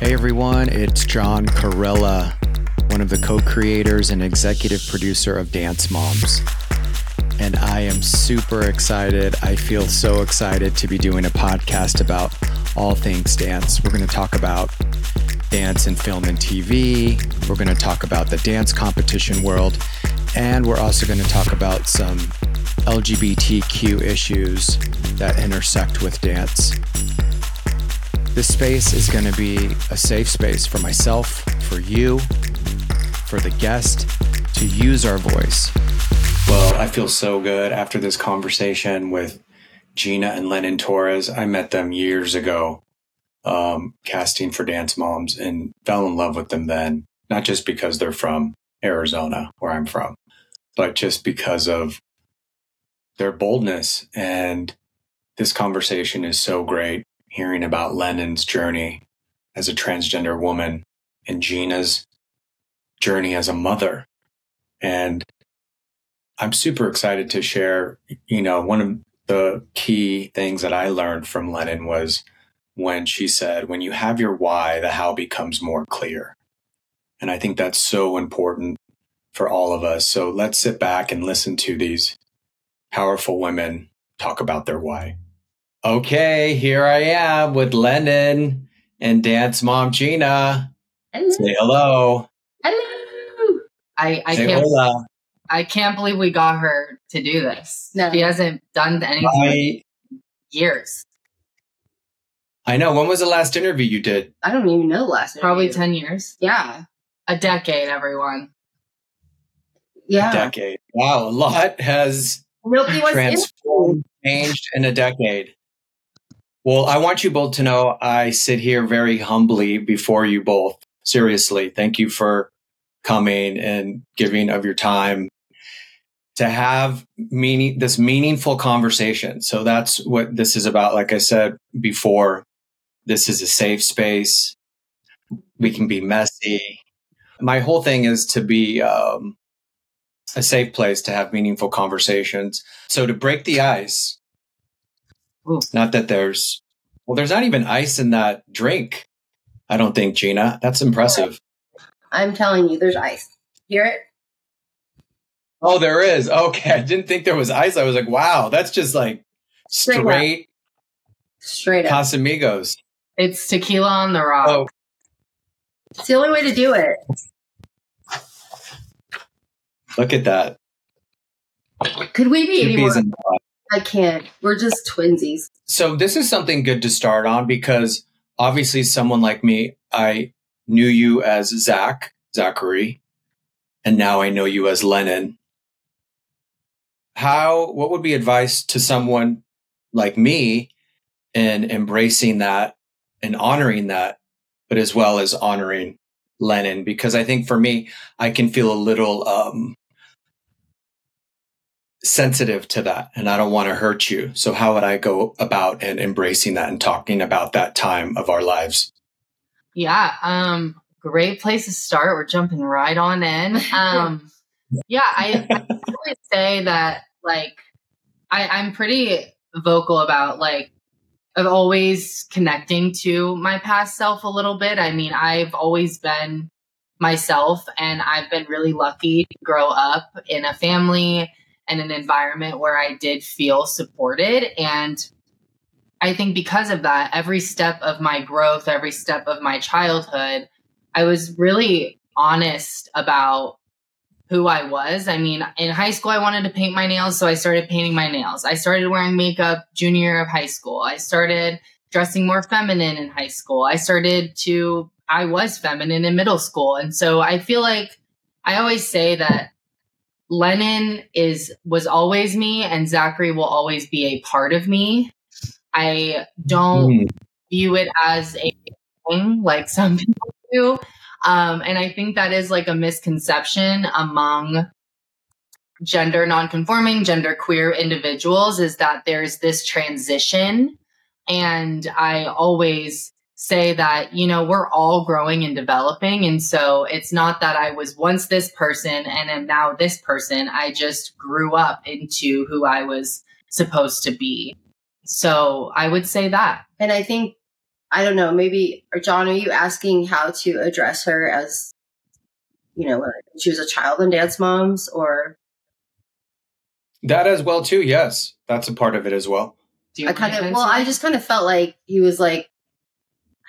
Hey everyone, it's John Corella, one of the co creators and executive producer of Dance Moms. And I am super excited. I feel so excited to be doing a podcast about all things dance. We're going to talk about dance and film and TV. We're going to talk about the dance competition world. And we're also going to talk about some LGBTQ issues that intersect with dance. This space is going to be a safe space for myself, for you, for the guest to use our voice. Well, I feel so good after this conversation with Gina and Lennon Torres. I met them years ago, um, casting for Dance Moms, and fell in love with them then, not just because they're from Arizona, where I'm from, but just because of their boldness. And this conversation is so great hearing about Lennon's journey as a transgender woman and Gina's journey as a mother. And I'm super excited to share, you know, one of the key things that I learned from Lennon was when she said, when you have your why, the how becomes more clear. And I think that's so important for all of us. So let's sit back and listen to these powerful women talk about their why. Okay, here I am with Lennon and dance mom Gina. Hello. Say hello. Hello. I, I Say can't hola. I can't believe we got her to do this. No. She hasn't done anything I, in years. I know. When was the last interview you did? I don't even know the last Probably interview. 10 years. Yeah. A decade, everyone. Yeah. decade. Wow, a lot has Nobody was transformed, changed in a decade. Well, I want you both to know I sit here very humbly before you both. Seriously, thank you for coming and giving of your time to have meaning this meaningful conversation. So that's what this is about. Like I said before, this is a safe space. We can be messy. My whole thing is to be um, a safe place to have meaningful conversations. So to break the ice. Not that there's, well, there's not even ice in that drink. I don't think, Gina. That's impressive. I'm telling you, there's ice. Hear it? Oh, there is. Okay. I didn't think there was ice. I was like, wow, that's just like Straight straight Straight up. Casamigos. It's tequila on the rock. Oh, It's the only way to do it. look at that. Could we be Two any more? I can't. We're just twinsies. So this is something good to start on because obviously someone like me, I knew you as Zach, Zachary, and now I know you as Lennon. How, what would be advice to someone like me in embracing that and honoring that, but as well as honoring Lennon? Because I think for me, I can feel a little, um, sensitive to that and I don't want to hurt you. So how would I go about and embracing that and talking about that time of our lives? Yeah. Um, great place to start. We're jumping right on in. Um, yeah, I, I always say that like I, I'm pretty vocal about like of always connecting to my past self a little bit. I mean, I've always been myself and I've been really lucky to grow up in a family and an environment where I did feel supported and I think because of that, every step of my growth, every step of my childhood, I was really honest about who I was. I mean, in high school, I wanted to paint my nails, so I started painting my nails. I started wearing makeup junior year of high school. I started dressing more feminine in high school. I started to, I was feminine in middle school. And so I feel like I always say that Lennon is was always me and Zachary will always be a part of me. I don't Mm. view it as a thing like some people do. Um, and I think that is like a misconception among gender nonconforming, gender queer individuals is that there's this transition. And I always say that, you know, we're all growing and developing. And so it's not that I was once this person and am now this person. I just grew up into who I was supposed to be. So I would say that. And I think I don't know, maybe, or John, are you asking how to address her as, you know, when she was a child in Dance Moms or? That as well too. Yes, that's a part of it as well. Do you I kind of, well, I just kind of felt like he was like,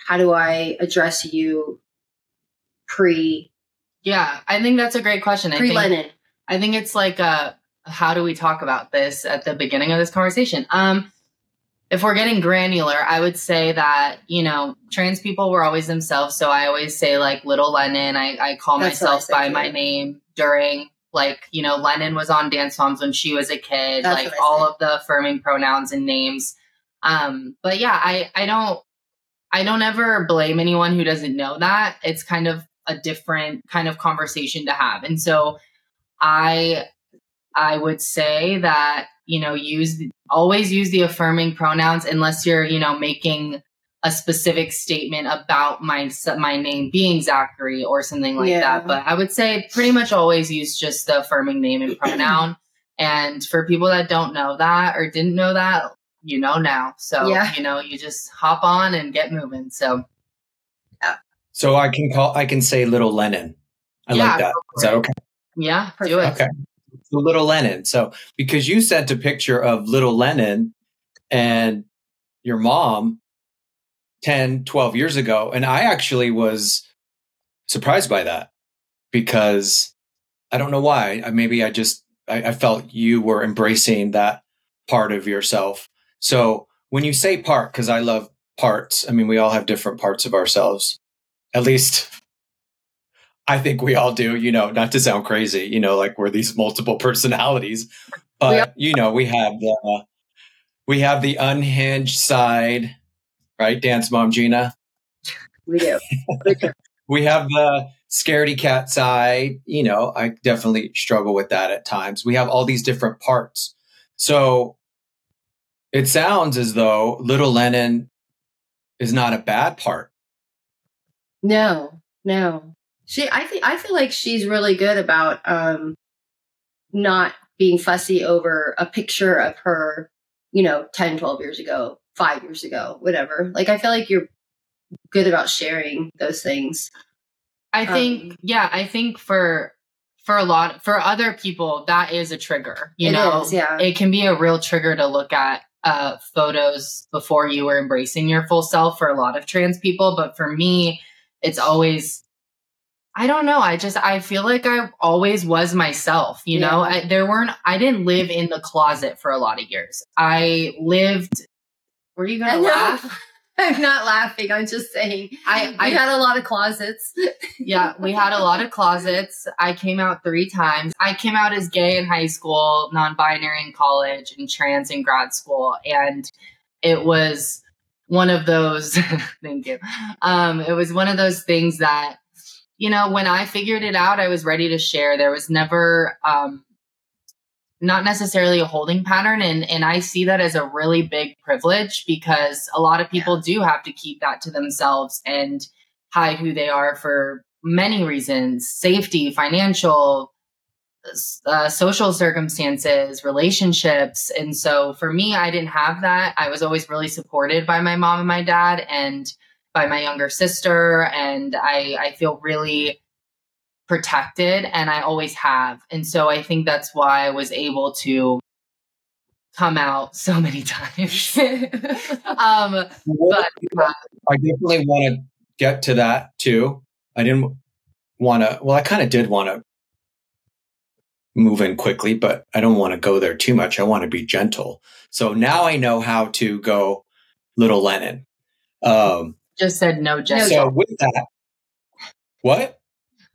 how do I address you pre, Yeah, I think that's a great question. I pre Lennon? I think it's like uh how do we talk about this at the beginning of this conversation? Um if we're getting granular, I would say that, you know, trans people were always themselves. So I always say like little Lennon. I, I call That's what I myself by too. my name during like, you know, Lennon was on Dance Moms when she was a kid, That's like all of the affirming pronouns and names. Um, but yeah, I, I don't I don't ever blame anyone who doesn't know that. It's kind of a different kind of conversation to have. And so I I would say that, you know, use always use the affirming pronouns unless you're, you know, making a specific statement about my my name being Zachary or something like Yeah. that. But I would say pretty much always use just the affirming name and pronoun. and for people that don't know that or didn't know that, you know now. So, Yeah. you know, you just hop on and get moving. So, yeah. So I can call. I can say little Lennon. I Yeah, like that. Is that okay? yeah, do it. Okay. So little Lennon. So because you sent a picture of little Lennon and your mom 10, 12 years ago, and I actually was surprised by that because I don't know why. I- Maybe I just I, I felt you were embracing that part of yourself. So when you say part, because I love parts, I mean we all have different parts of ourselves. At least I think we all do, you know, not to sound crazy, you know, like we're these multiple personalities, but you know, we have the we have the unhinged side, right? Dance mom Gina. We do. We do. We have the scaredy cat side, you know, I definitely struggle with that at times. We have all these different parts. So it sounds as though little Lennon is not a bad part. No, no. She, I think, I feel like she's really good about um, not being fussy over a picture of her, you know, 10, 12 years ago, five years ago, whatever. Like, I feel like you're good about sharing those things. I think, Um, yeah, I think for for a lot for other people that is a trigger. You It know, is, yeah. it can be a real trigger to look at uh, photos before you were embracing your full self for a lot of trans people. But for me, it's always. I don't know. I just I feel like I always was myself. You know, I, there weren't. I didn't live in the closet for a lot of years. I lived. Were you gonna laugh? I'm not laughing. I'm just saying. I- I had a lot of closets. yeah, we had a lot of closets. I came out three times. I came out as gay in high school, non binary in college, and trans in grad school. And it was one of those, thank you. Um, it was one of those things that, you know, when I figured it out, I was ready to share. There was never, um, not necessarily a holding pattern. And and I see that as a really big privilege because a lot of people do have to keep that to themselves and hide who they are for many reasons safety financial uh, social circumstances relationships. And so for me i didn't have that. I was always really supported by my mom and my dad and by my younger sister. And i i feel really protected and i always have and so i think that's why i was able to come out so many times um but uh, I definitely want to get to that too. I didn't want to, well, I kind of did want to move in quickly, but I don't want to go there too much. I want to be gentle. So now I know how to go little Lennon. Um, just said no No, Jess. so with that, what?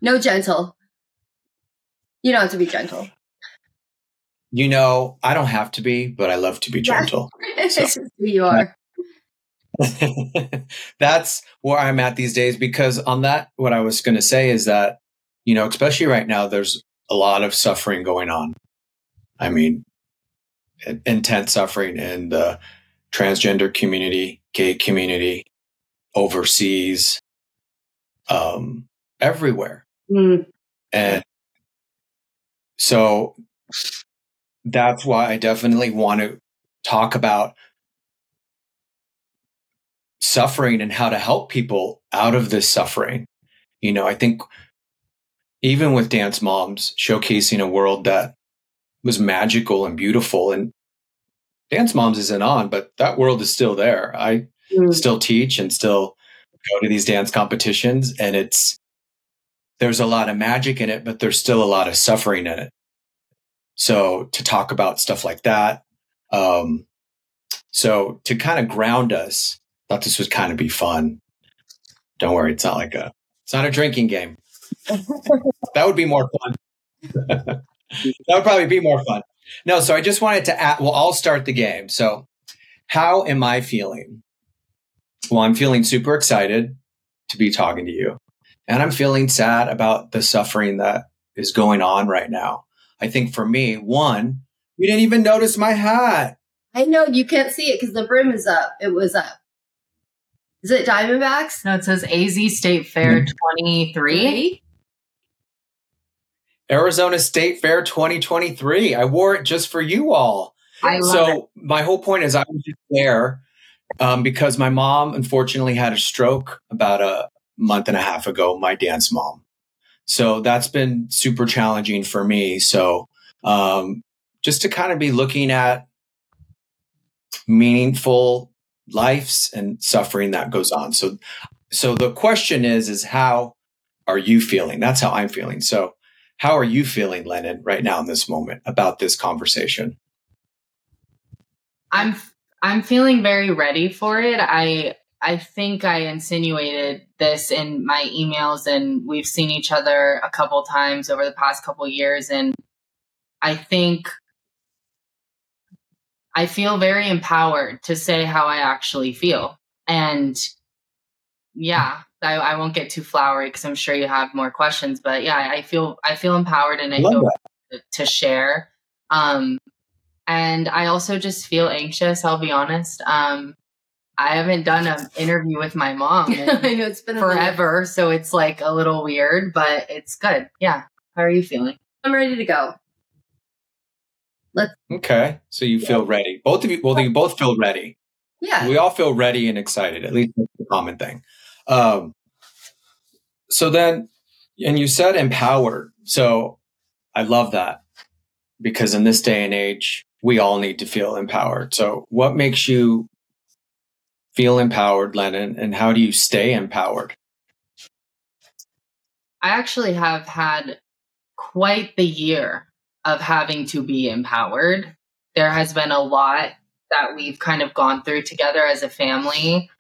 No gentle. You don't have to be gentle. You know, I don't have to be, but I love to be Yeah. gentle. just who you are. That's where I'm at these days because on that, what I was going to say is that, you know, especially right now, there's a lot of suffering going on. I mean, intense suffering in the transgender community, gay community, overseas, um, everywhere. Mm, And so that's why I definitely want to talk about suffering and how to help people out of this suffering. You know, I think even with Dance Moms showcasing a world that was magical and beautiful and Dance Moms isn't on, but that world is still there. I mm. still teach and still go to these dance competitions and it's there's a lot of magic in it, but there's still a lot of suffering in it. So to talk about stuff like that, um, so to kind of ground us, thought this would kind of be fun. Don't worry, it's not like a it's not a drinking game. that would be more fun. that would probably be more fun. No, so I just wanted to add, well, I'll start the game. So how am I feeling? Well, I'm feeling super excited to be talking to you. And I'm feeling sad about the suffering that is going on right now. I think for me, one, you didn't even notice my hat. I know you can't see it because the brim is up. It was up. Is it Diamondbacks? No, it says AZ State Fair mm-hmm. 23. Arizona State Fair 2023. I wore it just for you all. I love so it. my whole point is I was just there um, because my mom unfortunately had a stroke about a month and a half ago. My dance mom. So that's been super challenging for me. So um, just to kind of be looking at meaningful lives and suffering that goes on. So, so the question is, is how are you feeling? That's how I'm feeling. So how are you feeling, Lennon, right now in this moment about this conversation? I'm, I'm feeling very ready for it. I, I think I insinuated this in my emails and we've seen each other a couple times over the past couple years and I think I feel very empowered to say how I actually feel. And yeah, I, I won't get too flowery because I'm sure you have more questions. But yeah, I feel I feel empowered and I Love feel to, to share. Um, and I also just feel anxious. I'll be honest. Um, I haven't done an interview with my mom. I know it's been forever, so it's like a little weird, but it's good. Yeah. How are you feeling? I'm ready to go. Let's. Okay, so you yeah. feel ready. Both of you. Well, you both feel ready. Yeah. We all feel ready and excited. At least that's the common thing. Um, so then, and you said empowered. So I love that because in this day and age, we all need to feel empowered. So what makes you feel empowered, Lennon, and how do you stay empowered? I actually have had quite the year of having to be empowered. There has been a lot that we've kind of gone through together as a family.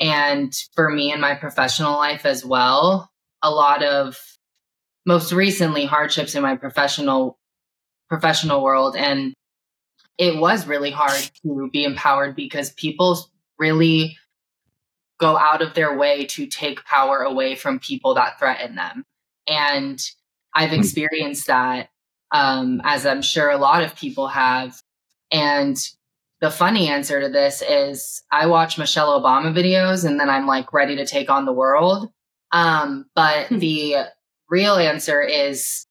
And for me in my professional life as well, a lot of most recently hardships in my professional professional world and it was really hard to be empowered because people really go out of their way to take power away from people that threaten them. And I've hmm. experienced that um, as I'm sure a lot of people have. And the funny answer to this is I watch Michelle Obama videos and then I'm like ready to take on the world. Um, but hmm. the real answer is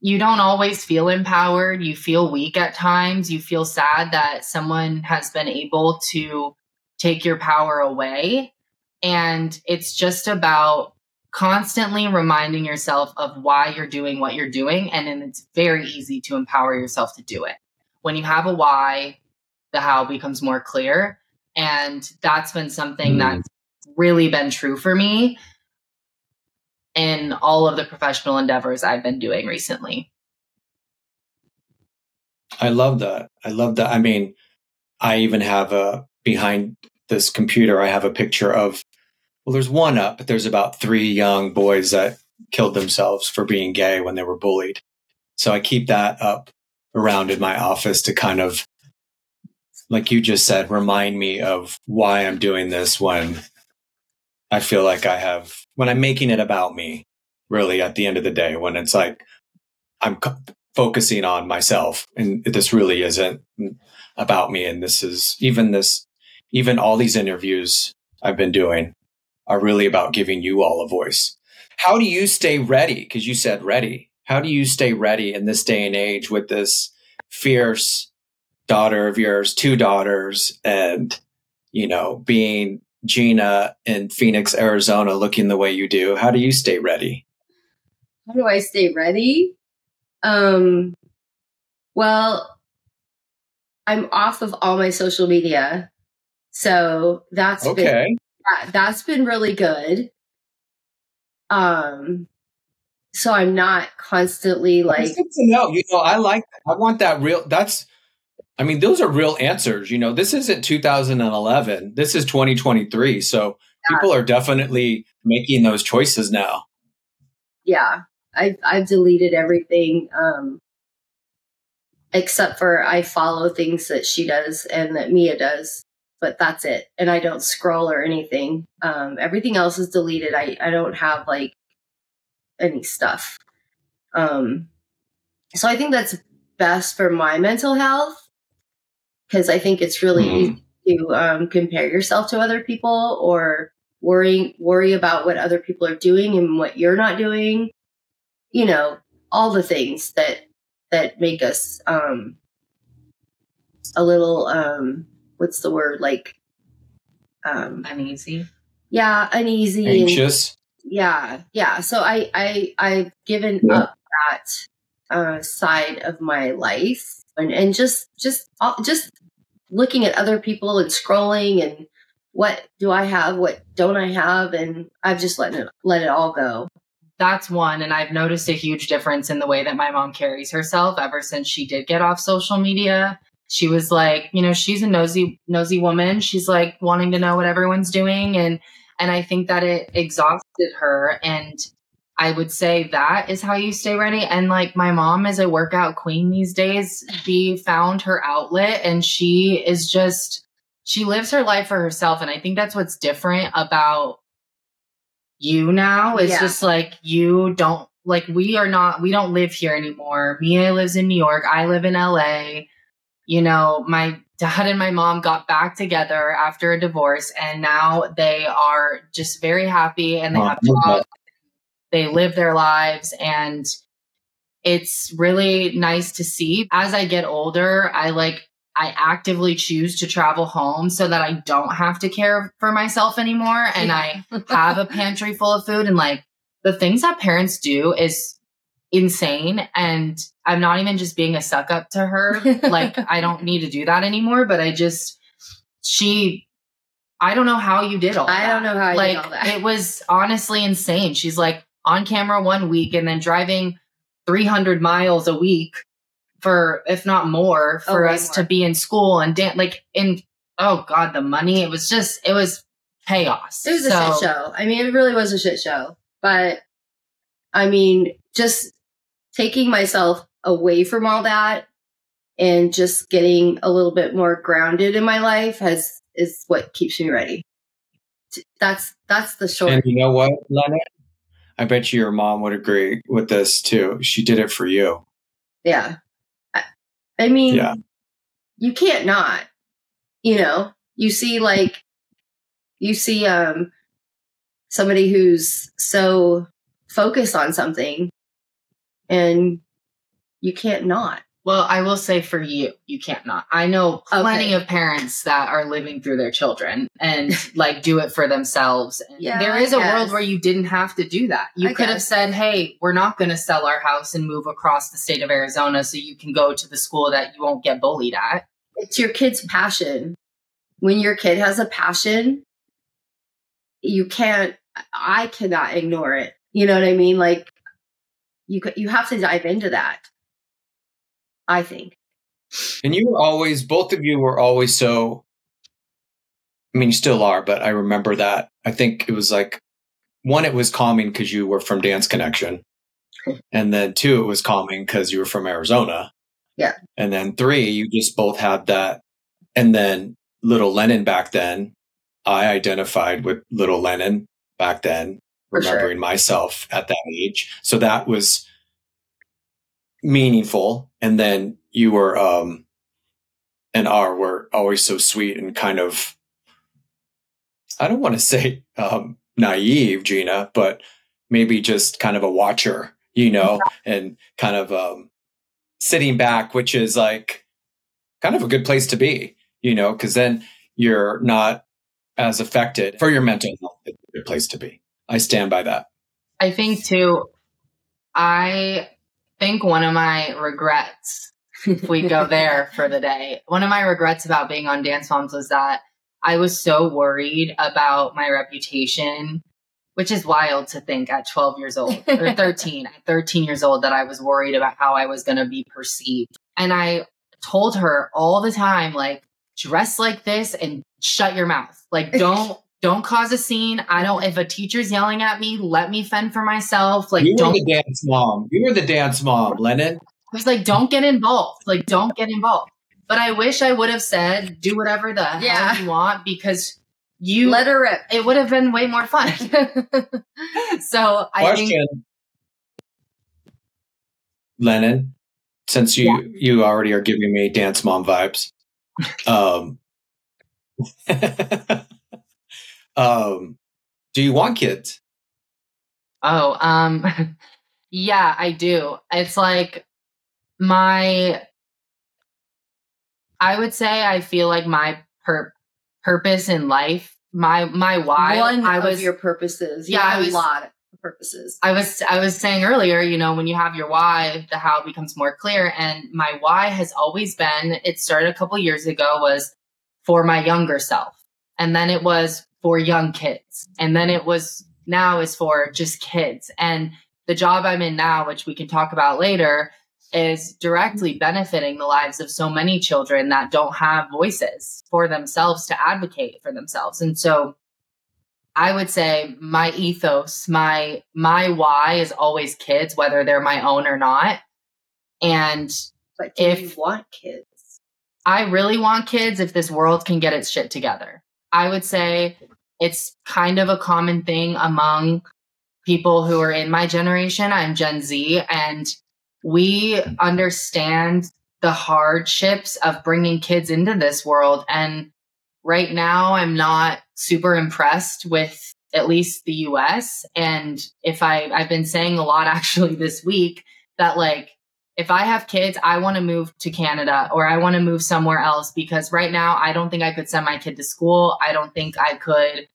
you don't always feel empowered. You feel weak at times. You feel sad that someone has been able to take your power away. And it's just about constantly reminding yourself of why you're doing what you're doing. And then it's very easy to empower yourself to do it. When you have a why, the how becomes more clear. And that's been something mm. that's really been true for me in all of the professional endeavors I've been doing recently. I love that. I love that. I mean, I even have a behind this computer, I have a picture of well, there's one up, but there's about three young boys that killed themselves for being gay when they were bullied. So I keep that up around in my office to kind of, like you just said, remind me of why I'm doing this when I feel like I have, when I'm making it about me, really at the end of the day, when it's like I'm focusing on myself and this really isn't about me. And this is even this, even all these interviews I've been doing are really about giving you all a voice. How do you stay ready? Because you said ready. How do you stay ready in this day and age with this fierce daughter of yours, two daughters, and you know, being Gina in Phoenix, Arizona, looking the way you do? How do you stay ready? How do I stay ready? Um, well, I'm off of all my social media. So that's okay. Been, that, that's been really good. Um, so I'm not constantly like. That's good to know. You know, I like. I want that real. That's. I mean, those are real answers. You know, this isn't 2011. This is 2023. So yeah. people are definitely making those choices now. Yeah, I've I've deleted everything. Um, except for I follow things that she does and that Mia does but that's it. And I don't scroll or anything. Um, everything else is deleted. I, I don't have like any stuff. Um, so I think that's best for my mental health because I think it's really mm. easy to um, compare yourself to other people or worry worry about what other people are doing and what you're not doing. You know, all the things that that make us um, a little um, what's the word like um uneasy yeah uneasy anxious and, yeah yeah so i i i've given yeah. up that uh side of my life and and just just just looking at other people and scrolling and what do i have what don't i have and i've just let it let it all go that's one and i've noticed a huge difference in the way that my mom carries herself ever since she did get off social media she was like, you know, she's a nosy, nosy woman. She's like wanting to know what everyone's doing. And, and I think that it exhausted her. And I would say that is how you stay ready. And like my mom is a workout queen these days. She found her outlet and she is just, she lives her life for herself. And I think that's what's different about you now is yeah. just like you don't like we are not we don't live here anymore. Mia lives in New York. I live in LA you know, my dad and my mom got back together after a divorce and now they are just very happy and they have jobs. They live their lives and it's really nice to see. As I get older, I like I actively choose to travel home so that I don't have to care for myself anymore and I have a pantry full of food and like the things that parents do is insane and I'm not even just being a suck up to her. like I don't need to do that anymore, but I just she I don't know how you did all I that. don't know how like, did all that. It was honestly insane. She's like on camera one week and then driving 300 miles a week for if not more oh, for oh, us more. to be in school and dance like in oh god the money it was just it was chaos. It was so, a shit show. I mean it really was a shit show. But I mean just taking myself away from all that and just getting a little bit more grounded in my life has is what keeps me ready. That's that's the short. And you know what, Lennon? I bet you your mom would agree with this too. She did it for you. Yeah. I, I mean, yeah. you can't not. You know, you see like you see um somebody who's so focused on something and you can't not. Well, I will say for you, you can't not. I know plenty okay. of parents that are living through their children and like do it for themselves. yeah, there is a world where you didn't have to do that. You I could guess. have said, "Hey, we're not going to sell our house and move across the state of Arizona so you can go to the school that you won't get bullied at." It's your kid's passion. When your kid has a passion, you can't I cannot ignore it. You know what I mean? Like you you have to dive into that. I think. And you were always, both of you were always so. I mean, you still are, but I remember that. I think it was like one, it was calming because you were from Dance Connection, and then two, it was calming because you were from Arizona. Yeah. And then three, you just both had that. And then little Lennon back then, I identified with little Lennon back then remembering sure. myself at that age. So that was meaningful. And then you were, um, and R were always so sweet and kind of, I don't want to say, um, naive, Gina, but maybe just kind of a watcher, you know, yeah. and kind of, um, sitting back, which is like kind of a good place to be, you know, cause then you're not as affected for your mental health. It's a good place to be. I stand by that. I think too, I think one of my regrets, if we go there for the day, one of my regrets about being on Dance Moms was that I was so worried about my reputation, which is wild to think at 12 years old or 13, at 13 years old, that I was worried about how I was going to be perceived. And I told her all the time, like, dress like this and shut your mouth. Like, don't. Don't cause a scene. I don't. If a teacher's yelling at me, let me fend for myself. Like, you don't. were the dance mom. You were the dance mom, Lennon. I was like, don't get involved. Like, don't get involved. But I wish I would have said, do whatever the Yeah. hell you want because you Let her rip. it would have been way more fun. so I think Question, Lennon. Since you you already are giving me dance mom vibes, um, um, do you want kids? oh, um yeah, I do. It's like my I would say I feel like my pur- purpose in life, my my why One I of was your purposes. Yeah, Yeah, I a was- lot of purposes. I was I was saying earlier, you know, when you have your why, the how becomes more clear. And my why has always been it started a couple years ago was for my younger self. And then it was for young kids. And then it was now is for just kids. And the job I'm in now, which we can talk about later, is directly benefiting the lives of so many children that don't have voices for themselves to advocate for themselves. And so I would say my ethos, my my why is always kids, whether they're my own or not. And But if- you want kids? I really want kids if this world can get its shit together. I would say it's kind of a common thing among people who are in my generation. I'm Gen Z, and we understand the hardships of bringing kids into this world. And right now, I'm not super impressed with at least the US. And if I, I've been saying a lot actually this week that like, if I have kids, I want to move to Canada or I want to move somewhere else because right now I don't think I could send my kid to school. I don't think I could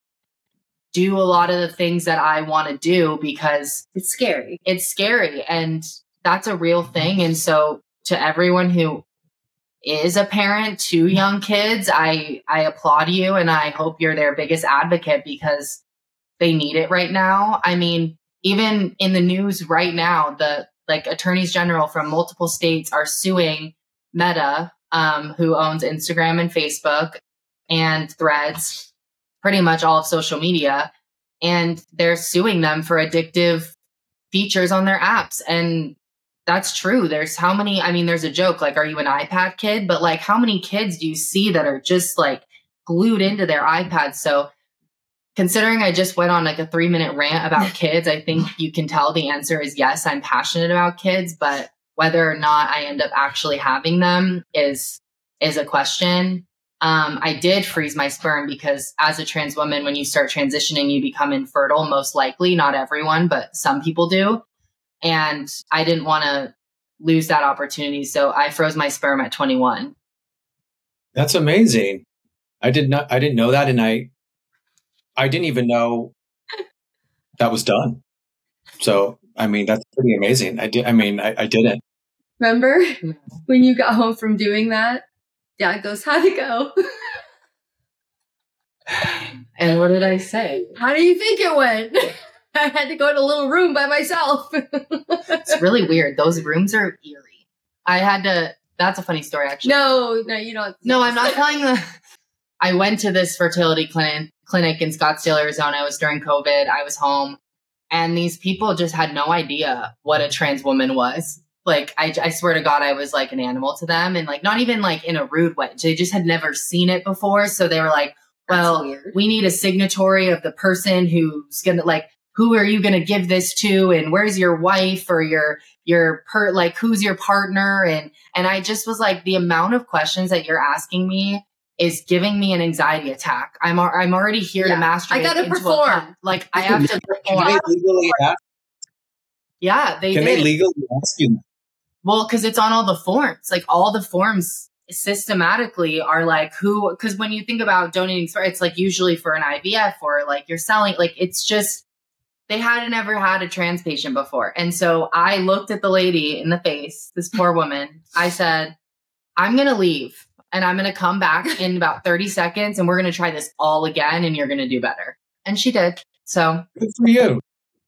do a lot of the things that I want to do because It's scary. it's scary and that's a real thing. And so to everyone who is a parent to young kids, I I applaud you and I hope you're their biggest advocate because they need it right now. I mean, even in the news right now, the like attorneys general from multiple states are suing Meta, um, who owns Instagram and Facebook and Threads, pretty much all of social media, and they're suing them for addictive features on their apps. And that's true. There's how many, I mean, there's a joke like, are you an iPad kid? But like, how many kids do you see that are just like glued into their iPads? So, considering I just went on like a three minute rant about kids, I think you can tell the answer is yes, I'm passionate about kids, but whether or not I end up actually having them is is a question. Um, I did freeze my sperm because as a trans woman, when you start transitioning, you become infertile, most likely, not everyone, but some people do. And I didn't want to lose that opportunity. So I froze my sperm at 21. That's amazing. I did not. I didn't know that, and I, I didn't even know that was done. So, I mean, that's pretty amazing. I did. I mean, I, I didn't. Remember when you got home from doing that? Dad goes, How'd it go? And what did I say? How do you think it went? I had to go in a little room by myself. It's really weird. Those rooms are eerie. I had to, that's a funny story actually. no, no, you don't. No, I'm not telling the. I went to this fertility clinic clinic in Scottsdale, Arizona. It was during COVID. I was home, and these people just had no idea what a trans woman was. Like, I, I swear to God, I was like an animal to them, and like not even like in a rude way. They just had never seen it before, so they were like, "Well, we need a signatory of the person who's gonna like." Who are you going to give this to and where's your wife or your your per like who's your partner and and I just was like the amount of questions that you're asking me is giving me an anxiety attack. I'm I'm already here Yeah. to master. I gotta into a perform. Like I have to Can perform. they legally ask? Yeah, they Can did. they legally ask you? well, because it's on all the forms. Like all the forms systematically are like who because when you think about donating it's like usually for an ivf or like you're selling like it's just they hadn't ever had a trans patient before and so i looked at the lady in the face this poor woman i said i'm gonna leave and i'm gonna come back in about 30 seconds and we're gonna try this all again and you're gonna do better. And she did. So good for you.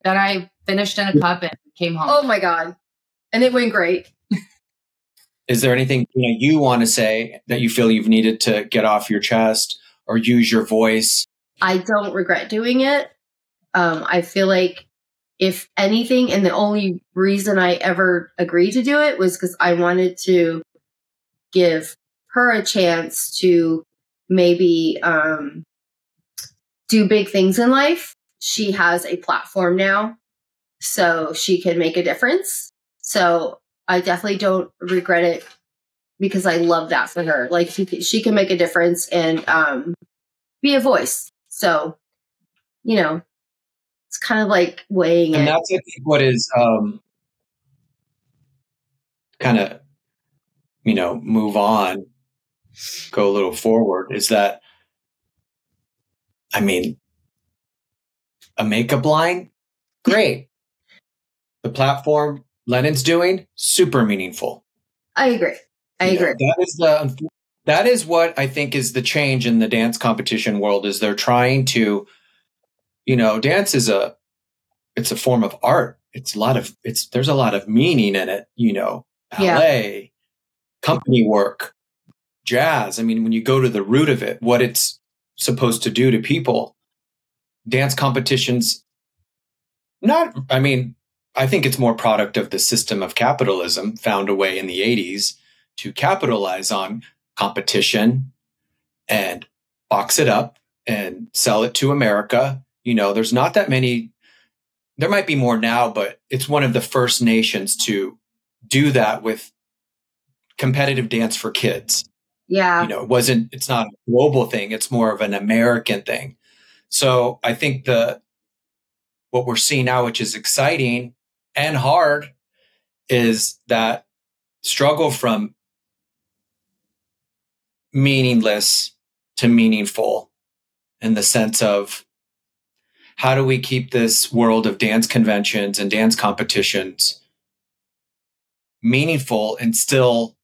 then i finished in a cup and came home. Oh my god. And it went great. Is there anything you know you want to say that you feel you've needed to get off your chest or use your voice? I don't regret doing it. Um, i feel like if anything and the only reason i ever agreed to do it was because i wanted to give her a chance to maybe um, do big things in life she has a platform now so she can make a difference so I definitely don't regret it because I love that for her. Like she, she can make a difference and um, be a voice. So, you know, it's kind of like weighing and it. that's I think what is um, kind of, you know, move on, go a little forward is that, I mean, a makeup line, great. the platform, Lennon's doing super meaningful. I agree. I agree. that is the um, that is what I think is the change in the dance competition world is they're trying to you know dance is a it's a form of art it's a lot of it's there's a lot of meaning in it you know Yeah. ballet company work jazz i mean when you go to the root of it what it's supposed to do to people dance competitions not i mean i think it's more product of the system of capitalism found a way in the 80s to capitalize on competition and box it up and sell it to america. You know there's not that many there might be more now but it's one of the first nations to do that with competitive dance for kids Yeah. you know it wasn't it's not a global thing it's more of an american thing so i think the what we're seeing now which is exciting and hard is that struggle from meaningless to meaningful in the sense of how do we keep this world of dance conventions and dance competitions meaningful and still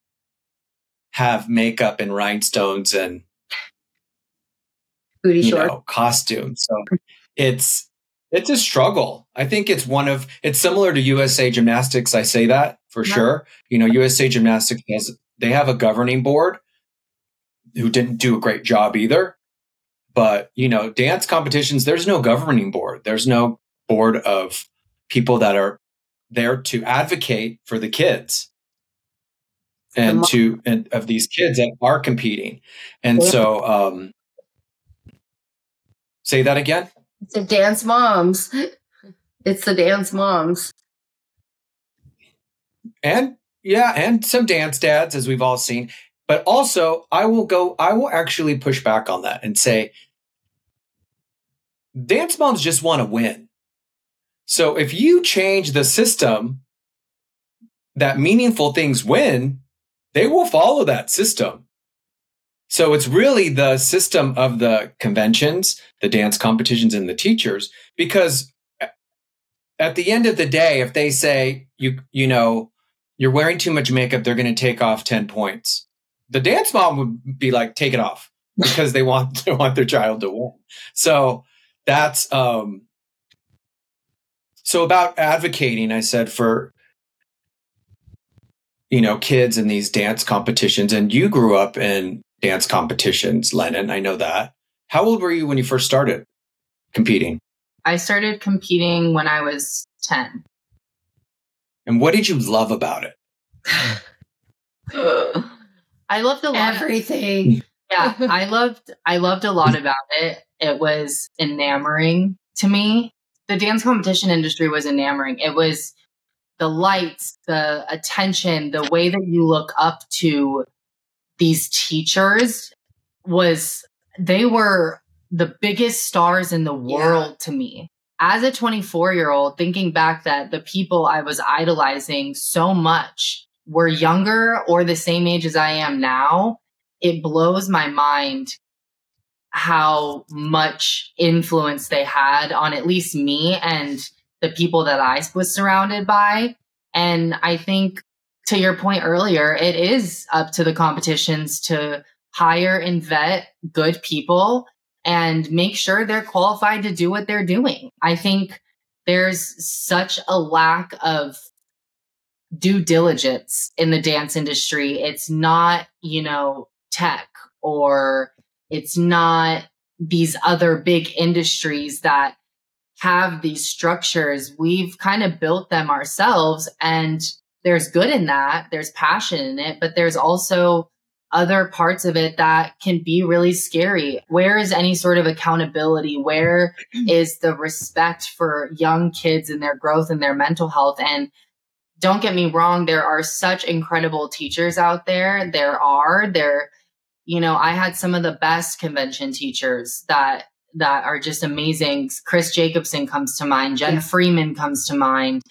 have makeup and rhinestones and Booty you know costumes. So it's it's a struggle. I think it's one of it's similar to usa gymnastics i say that for Yeah. sure. You know usa gymnastics has they have a governing board who didn't do a great job either. But you know dance competitions there's no governing board. There's no board of people that are there to advocate for the kids and to and of these kids that are competing and Yeah. so um say that again It's the dance moms. It's the dance moms. and yeah and some dance dads as we've all seen but also i will go i will actually push back on that and say dance moms just want to win so if you change the system that meaningful things win they will follow that system so it's really the system of the conventions the dance competitions and the teachers because at the end of the day if they say you you know you're wearing too much makeup, they're going to take off 10 points. The dance mom would be like, take it off because they want, they want their child to win. So that's, um, so about advocating, I said for, you know, kids in these dance competitions and you grew up in dance competitions, Lennon. I know that. How old were you when you first started competing? I started competing when I was 10. And what did you love about it? I loved a lot. of- Everything. yeah, I loved I loved a lot about it. It was enamoring to me. The dance competition industry was enamoring. It was the lights, the attention, the way that you look up to these teachers was they were the biggest stars in the world to me. As a 24 year old, thinking back that the people I was idolizing so much were younger or the same age as I am now, it blows my mind how much influence they had on at least me and the people that I was surrounded by. And I think to your point earlier, it is up to the competitions to hire and vet good people and make sure they're qualified to do what they're doing. I think there's such a lack of due diligence in the dance industry. It's not, you know, tech or it's not these other big industries that have these structures. We've kind of built them ourselves and there's good in that. There's passion in it, but there's also other parts of it that can be really scary. Where is any sort of accountability? Where is the respect for young kids and their growth and their mental health? And don't get me wrong, there are such incredible teachers out there. There are. There, you know, I had some of the best convention teachers that that are just amazing. Chris Jacobson comes to mind. Jen yeah. Freeman comes to mind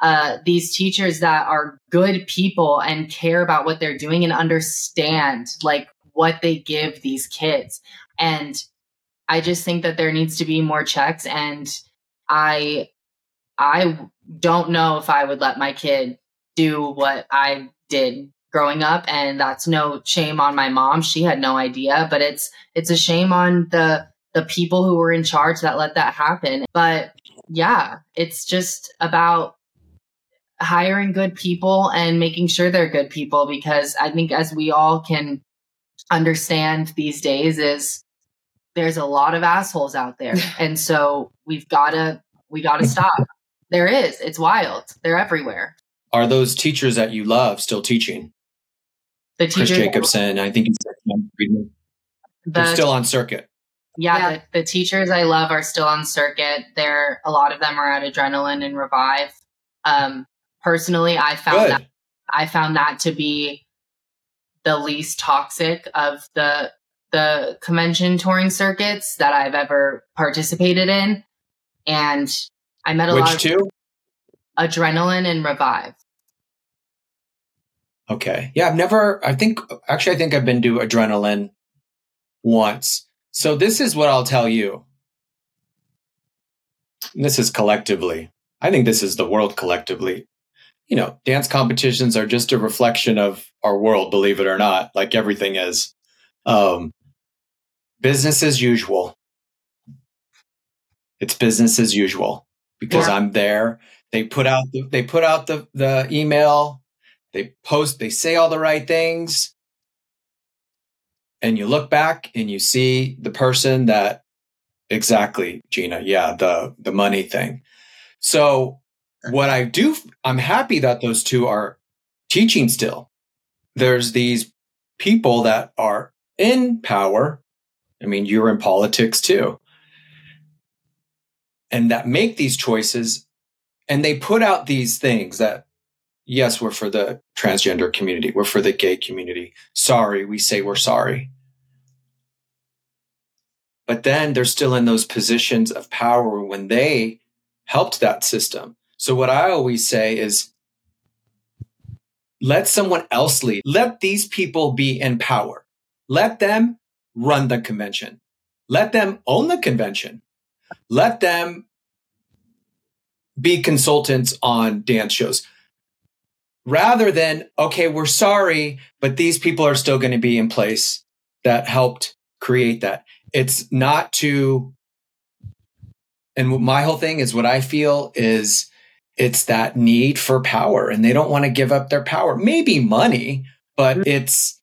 uh, these teachers that are good people and care about what they're doing and understand like what they give these kids. And I just think that there needs to be more checks. And I, I don't know if I would let my kid do what I did growing up and that's no shame on my mom she had no idea but it's it's a shame on the the people who were in charge that let that happen but yeah it's just about hiring good people and making sure they're good people because I think as we all can understand these days is there's a lot of assholes out there. and so we've got to we got to stop. There is. It's wild. They're everywhere. Are those teachers that you love still teaching? The teachers Chris Jacobson, I think he's They're still on circuit. Yeah, yeah. The, the, teachers I love are still on circuit. There, a lot of them are at Adrenaline and Revive. Um, personally i found Good. that i found that to be the least toxic of the the convention touring circuits that i've ever participated in and i met a Which lot of two? adrenaline and revive okay yeah i've never i think actually i think i've been to adrenaline once so this is what i'll tell you this is collectively i think this is the world collectively you know, dance competitions are just a reflection of our world, believe it or not, like everything is. Um, business as usual. It's business as usual because yeah. I'm there. They put out the, they put out the, the email. They post, they say all the right things. And you look back and you see the person that exactly, Gina. Yeah. The, the money thing. So what I do, I'm happy that those two are teaching still. There's these people that are in power. I mean, you're in politics too. And that make these choices and they put out these things that, yes, we're for the transgender community. We're for the gay community. Sorry. We say we're sorry. But then they're still in those positions of power when they helped that system. So what I always say is let someone else lead. Let these people be in power. Let them run the convention. Let them own the convention. Let them be consultants on dance shows rather than, okay, we're sorry, but these people are still going to be in place that helped create that. It's not to, and my whole thing is what I feel is it's that need for power and they don't want to give up their power. Maybe money, but mm-hmm. it's,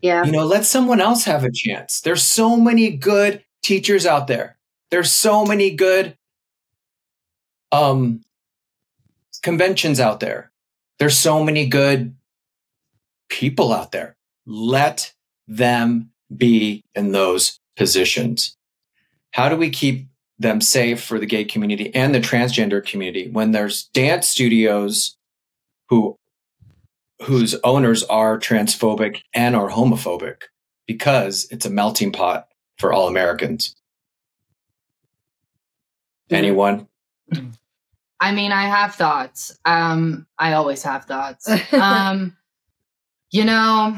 yeah, you know, let someone else have a chance. There's so many good teachers out there. There's so many good um, conventions out there. There's so many good people out there. Let them be in those positions. How do we keep them safe for the gay community and the transgender community when there's dance studios who whose owners are transphobic and are homophobic because it's a melting pot for all Americans. Anyone? Mm. I mean, I have thoughts. Um, I always have thoughts. Um, You know,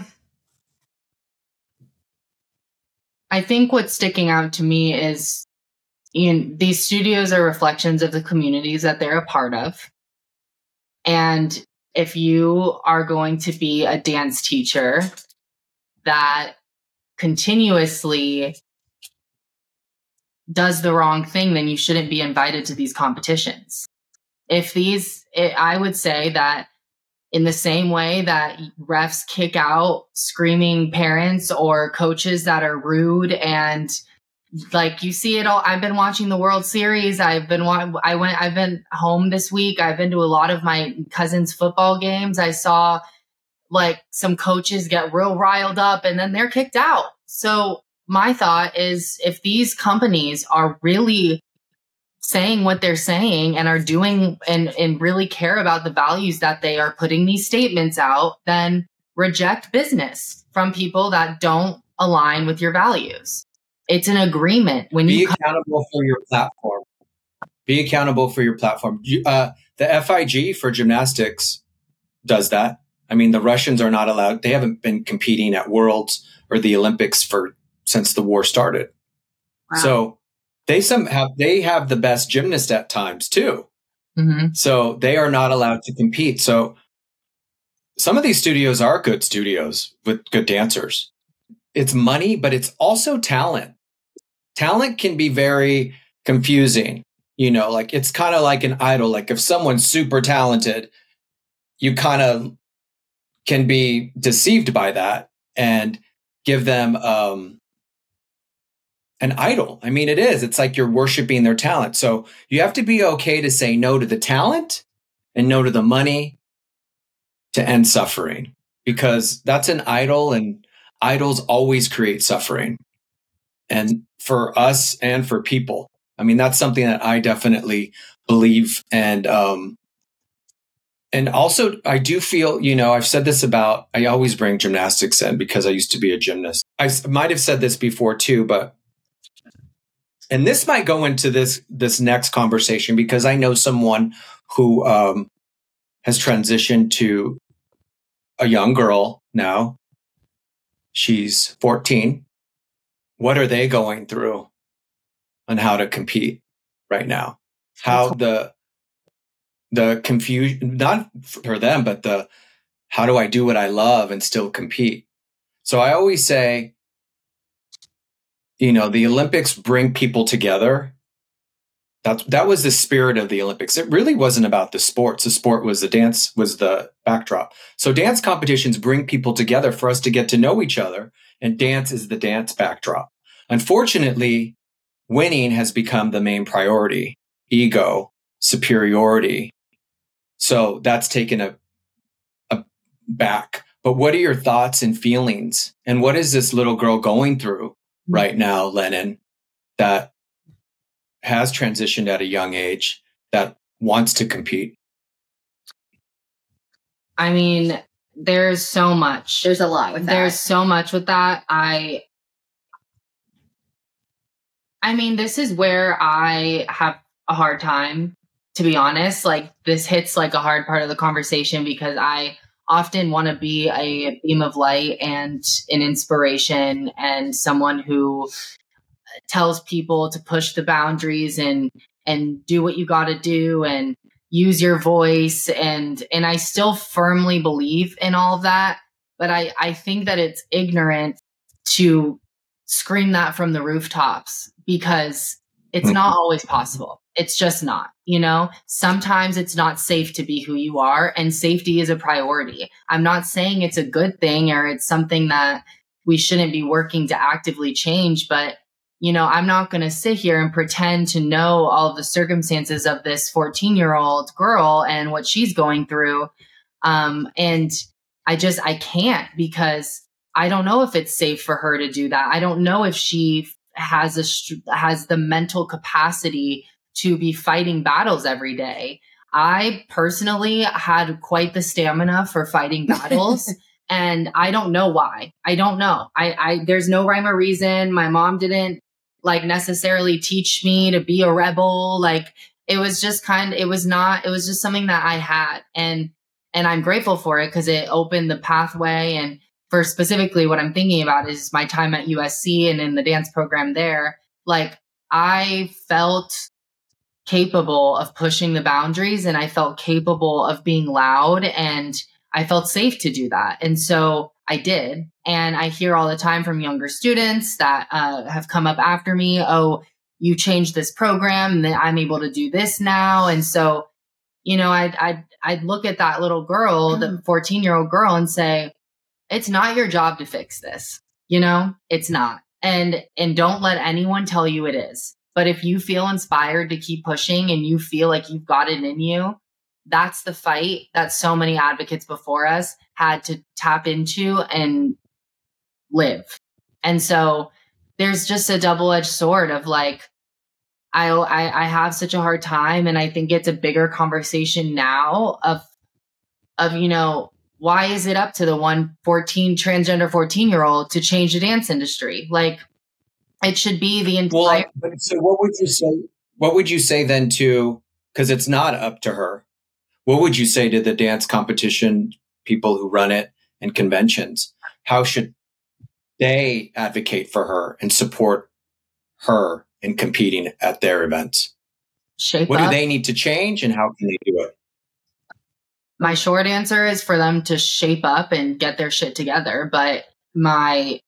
I think what's sticking out to me is you know, these studios are reflections of the communities that they're a part of. And if you are going to be a dance teacher that continuously does the wrong thing, then you shouldn't be invited to these competitions. If these, it, I would say that in the same way that refs kick out screaming parents or coaches that are rude and like you see it all i've been watching the world series. I've been i went i've been home this week. I've been to a lot of my cousins football games. I saw like some coaches get real riled up and then they're kicked out. So my thought is if these companies are really saying what they're saying and are doing and, and really care about the values that they are putting these statements out, then reject business from people that don't align with your values. It's an agreement when be you accountable for your platform. Be accountable for your platform. Uh, the FIG for gymnastics does that. I mean, the Russians are not allowed. They haven't been competing at Worlds or the Olympics for since the war started. Wow. So they some have they have the best gymnast at times too. Mm-hmm. So they are not allowed to compete. So some of these studios are good studios with good dancers. It's money, but it's also talent. Talent can be very confusing. You know, like it's kind of like an idol. Like if someone's super talented, you kind of can be deceived by that and give them um, an idol. I mean, it is. It's like you're worshiping their talent. So you have to be okay to say no to the talent and no to the money to end suffering because that's an idol and idols always create suffering. And for us and for people, I mean, that's something that I definitely believe. And, um, and also I do feel, you know, I've said this about, I always bring gymnastics in because I used to be a gymnast. I might have said this before too, but and this might go into this this next conversation because I know someone who um, has transitioned to a young girl now. She's 14. What are they going through on how to compete right now? How the the confusion not for them but the how do I do what I love and still compete? So I always say you know, the Olympics bring people together. That that was the spirit of the Olympics. It really wasn't about the sports. The sport was the dance was the backdrop. So dance competitions bring people together for us to get to know each other, and dance is the dance backdrop. Unfortunately, winning has become the main priority. Ego, superiority. So that's taken a, a back. But what are your thoughts and feelings? And what is this little girl going through? Mm-hmm. right now, Lennon, that has transitioned at a young age that wants to compete? I mean, there's so much. There's a lot with that. There's so much with that. I I mean, this is where I have a hard time to be honest. Like this hits like a hard part of the conversation because I often want to be a beam of light and an inspiration and someone who tells people to push the boundaries and and do what you got to do and use your voice and and I still firmly believe in all of that but I I think that it's ignorant to scream that from the rooftops because it's mm-hmm. not always possible it's just not, you know? Sometimes it's not safe to be who you are, and safety is a priority. I'm not saying it's a good thing or it's something that we shouldn't be working to actively change, but you know, I'm not going to sit here and pretend to know all the circumstances of this 14 year old girl and what she's going through. Um, and I just, I can't because I don't know if it's safe for her to do that. I don't know if she has a, has the mental capacity to be fighting battles every day. I personally had quite the stamina for fighting battles. and I don't know why. I don't know. I, I, there's no rhyme or reason. My mom didn't like necessarily teach me to be a rebel. Like it was just kind it was not, it was just something that I had. And and I'm grateful for it because it opened the pathway. And for specifically what I'm thinking about is my time at USC and in the dance program there. Like I felt capable of pushing the boundaries and I felt capable of being loud and I felt safe to do that. And so I did. And I hear all the time from younger students that uh, have come up after me, oh, you changed this program and I'm able to do this now. And so, you know, I'd, I'd, I'd look at that little girl, the mm. 14 year old girl and say, it's not your job to fix this. You know, it's not. And, and don't let anyone tell you it is. But if you feel inspired to keep pushing and you feel like you've got it in you, that's the fight that so many advocates before us had to tap into and live. And so there's just a double edged sword of like, I, I, I have such a hard time. And I think it's a bigger conversation now of, of, you know, why is it up to the one 14 transgender 14 year old to change the dance industry? Like it should be the entire. Well, so what would you say? What would you say then to, cause it's not up to her. What would you say to the dance competition people who run it and conventions? How should they advocate for her and support her in competing at their events? Shape what up. do they need to change and how can they do it? My short answer is for them to shape up and get their shit together. But my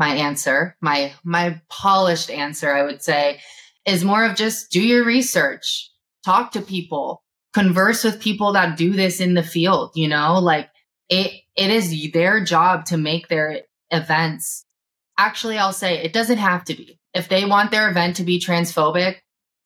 my answer, my my polished answer, I would say, is more of just do your research, talk to people, converse with people that do this in the field, you know, like it, it is their job to make their events. Actually, I'll say it doesn't have to be. If they want their event to be transphobic,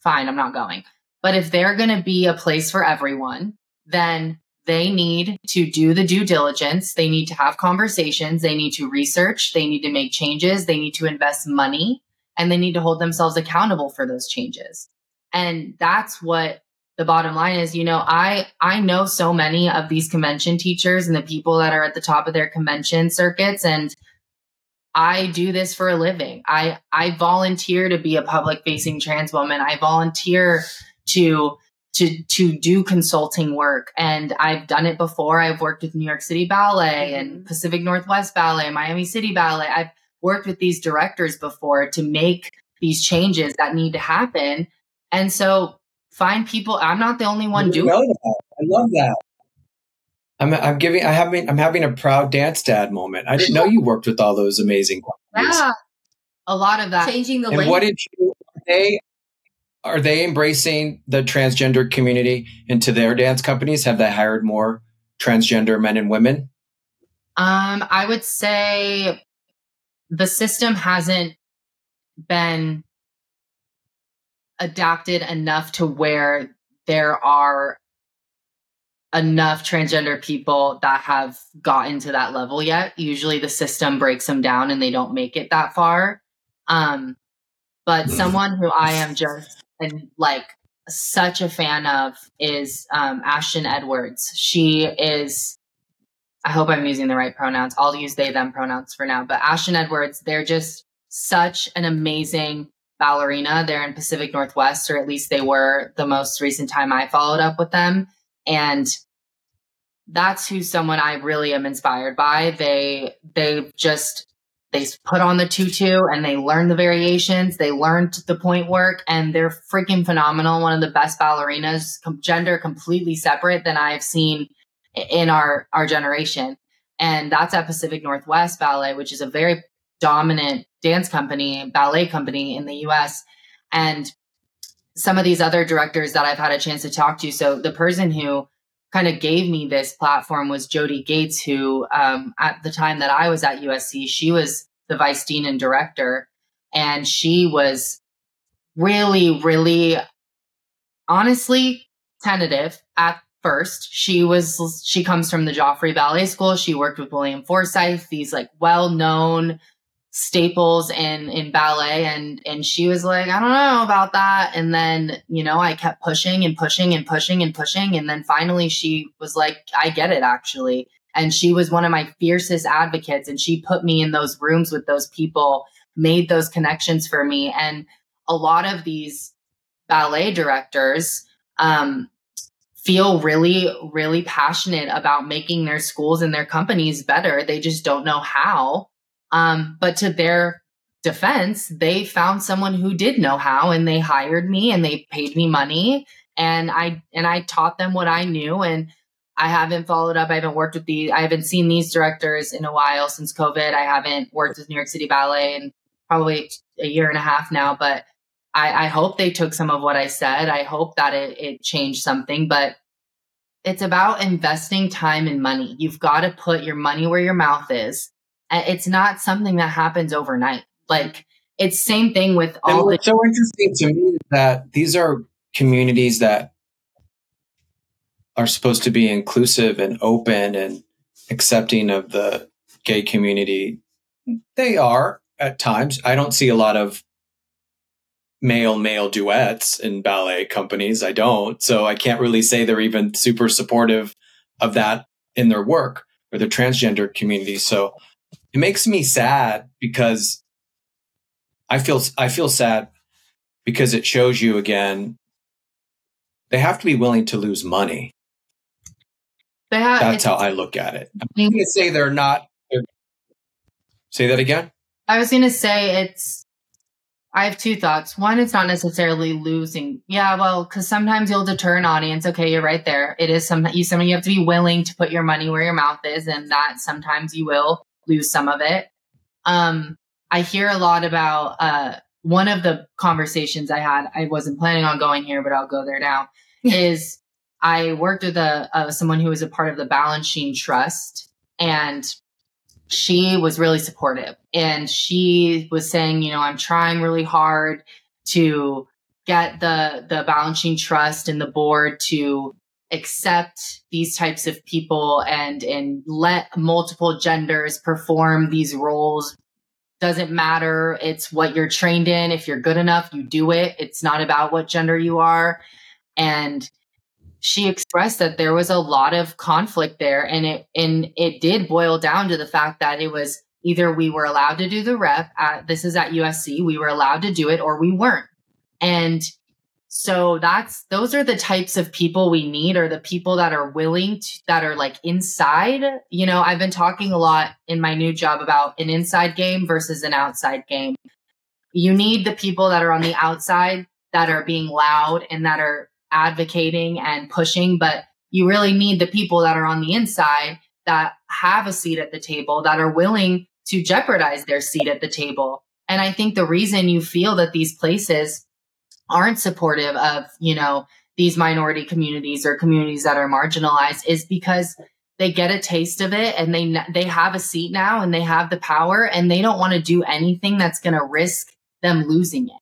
fine, I'm not going. But if they're going to be a place for everyone, then they need to do the due diligence. They need to have conversations. They need to research. They need to make changes. They need to invest money and they need to hold themselves accountable for those changes. And that's what the bottom line is, you know, I I know so many of these convention teachers and the people that are at the top of their convention circuits and I do this for a living. I I volunteer to be a public facing trans woman. I volunteer to to to do consulting work and I've done it before. I've worked with New York City Ballet mm-hmm. and Pacific Northwest Ballet, Miami City Ballet. I've worked with these directors before to make these changes that need to happen. And so find people. I'm not the only one doing. it. I love that. I'm, I'm giving. I having. I'm having a proud dance dad moment. I didn't know you worked with all those amazing. Yeah, a lot of that. Changing the. And what did you? Are they are they embracing the transgender community into their dance companies? Have they hired more transgender men and women? Um, I would say the system hasn't been adapted enough to where there are enough transgender people that have gotten to that level yet. Usually the system breaks them down and they don't make it that far. Um, but mm-hmm. someone who I am just and like such a fan of is um, Ashton Edwards. She is, I hope I'm using the right pronouns. I'll use they, them pronouns for now. But Ashton Edwards, they're just such an amazing ballerina. They're in Pacific Northwest, or at least they were the most recent time I followed up with them. And that's who someone I really am inspired by. They they just they put on the tutu and they learn the variations. They learned the pointe work and they're freaking phenomenal. One of the best ballerinas, gender completely separate than I've seen in our our generation. And that's at Pacific Northwest Ballet, which is a very dominant dance company, ballet company in the US. And some of these other directors that I've had a chance to talk to. So the person who kind of gave me this platform was Jodie Gates, who um, at the time that I was at USC, she was the vice dean and director. And she was really, really honestly tentative at first. She was, she comes from the Joffrey Ballet School. She worked with William Forsythe, these like well known staples in in ballet. And and she was like i don't know about that. And then you know i kept pushing and pushing and pushing and pushing. And then finally she was like i get it actually. And she was one of my fiercest advocates. And she put me in those rooms with those people made those connections for me. And a lot of these ballet directors um feel really, really passionate about making their schools and their companies better. They just don't know how. Um, but to their defense, they found someone who did know how and they hired me and they paid me money and I and I taught them what I knew and I haven't followed up. I haven't worked with the I haven't seen these directors in a while since COVID. I haven't worked with New York City Ballet in probably a year and a half now, but I, I hope they took some of what I said. I hope that it, it changed something, but it's about investing time and money. You've got to put your money where your mouth is. Uh, it's not something that happens overnight. Like it's same thing with all. And what's the- so interesting to me that these are communities that are supposed to be inclusive and open and accepting of the gay community. They are at times. I don't see a lot of male male duets in ballet companies. I don't. So I can't really say they're even super supportive of that in their work or the transgender community. So it makes me sad because I feel I feel sad because it shows you again they have to be willing to lose money. Have, That's how I look at it. I'm going to say they're not. They're, say that again. I was going to say it's. I have two thoughts. One, it's not necessarily losing. Yeah, well, because sometimes you'll deter an audience. Okay, you're right there. It is some you. Some you have to be willing to put your money where your mouth is, and that sometimes you will lose some of it. Um, I hear a lot about uh, one of the conversations I had. I wasn't planning on going here, but I'll go there now. is I worked with a, uh, someone who was a part of the Balanchine Trust, and she was really supportive. And she was saying, you know, I'm trying really hard to get the the Balanchine Trust and the board to accept these types of people and and let multiple genders perform these roles. Doesn't matter. It's what you're trained in. If you're good enough you do it. It's not about what gender you are. And she expressed that there was a lot of conflict there and it and it did boil down to the fact that it was either we were allowed to do the rep at this is at USC we were allowed to do it or we weren't. And so that's those are the types of people we need or the people that are willing to that are like inside you know I've been talking a lot in my new job about an inside game versus an outside game you need the people that are on the outside that are being loud and that are advocating and pushing, but you really need the people that are on the inside that have a seat at the table, that are willing to jeopardize their seat at the table. And I think the reason you feel that these places aren't supportive of, you know, these minority communities or communities that are marginalized is because they get a taste of it and they they have a seat now and they have the power and they don't want to do anything that's going to risk them losing it.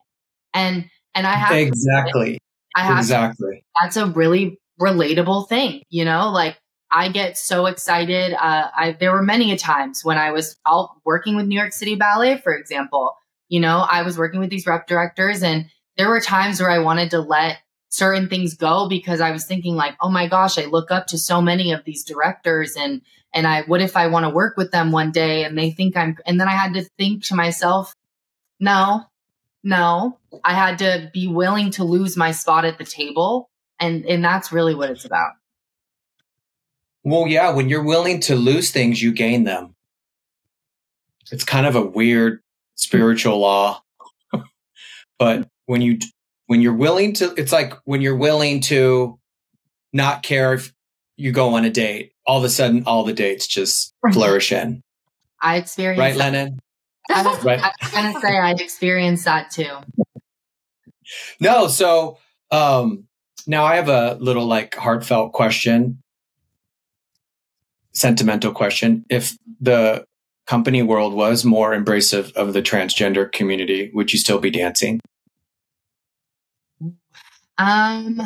And and I have exactly I have exactly. That's a really relatable thing, you know, like I get so excited. Uh, I, there were many a times when I was out working with New York City Ballet, for example, you know, I was working with these rep directors and there were times where I wanted to let certain things go because I was thinking like, oh my gosh, I look up to so many of these directors and, and I, what if I want to work with them one day and they think I'm, and then I had to think to myself, no, no, I had to be willing to lose my spot at the table. And, and that's really what it's about. Well, yeah, when you're willing to lose things, you gain them. It's kind of a weird spiritual law. but when you, when you're willing to, it's like when you're willing to not care if you go on a date, all of a sudden all the dates just flourish in. I experienced right, that. Lennon. I was, right. I was gonna say I experienced that too. No, so um, now I have a little like heartfelt question, sentimental question. If the company world was more embracive of the transgender community, would you still be dancing? Um,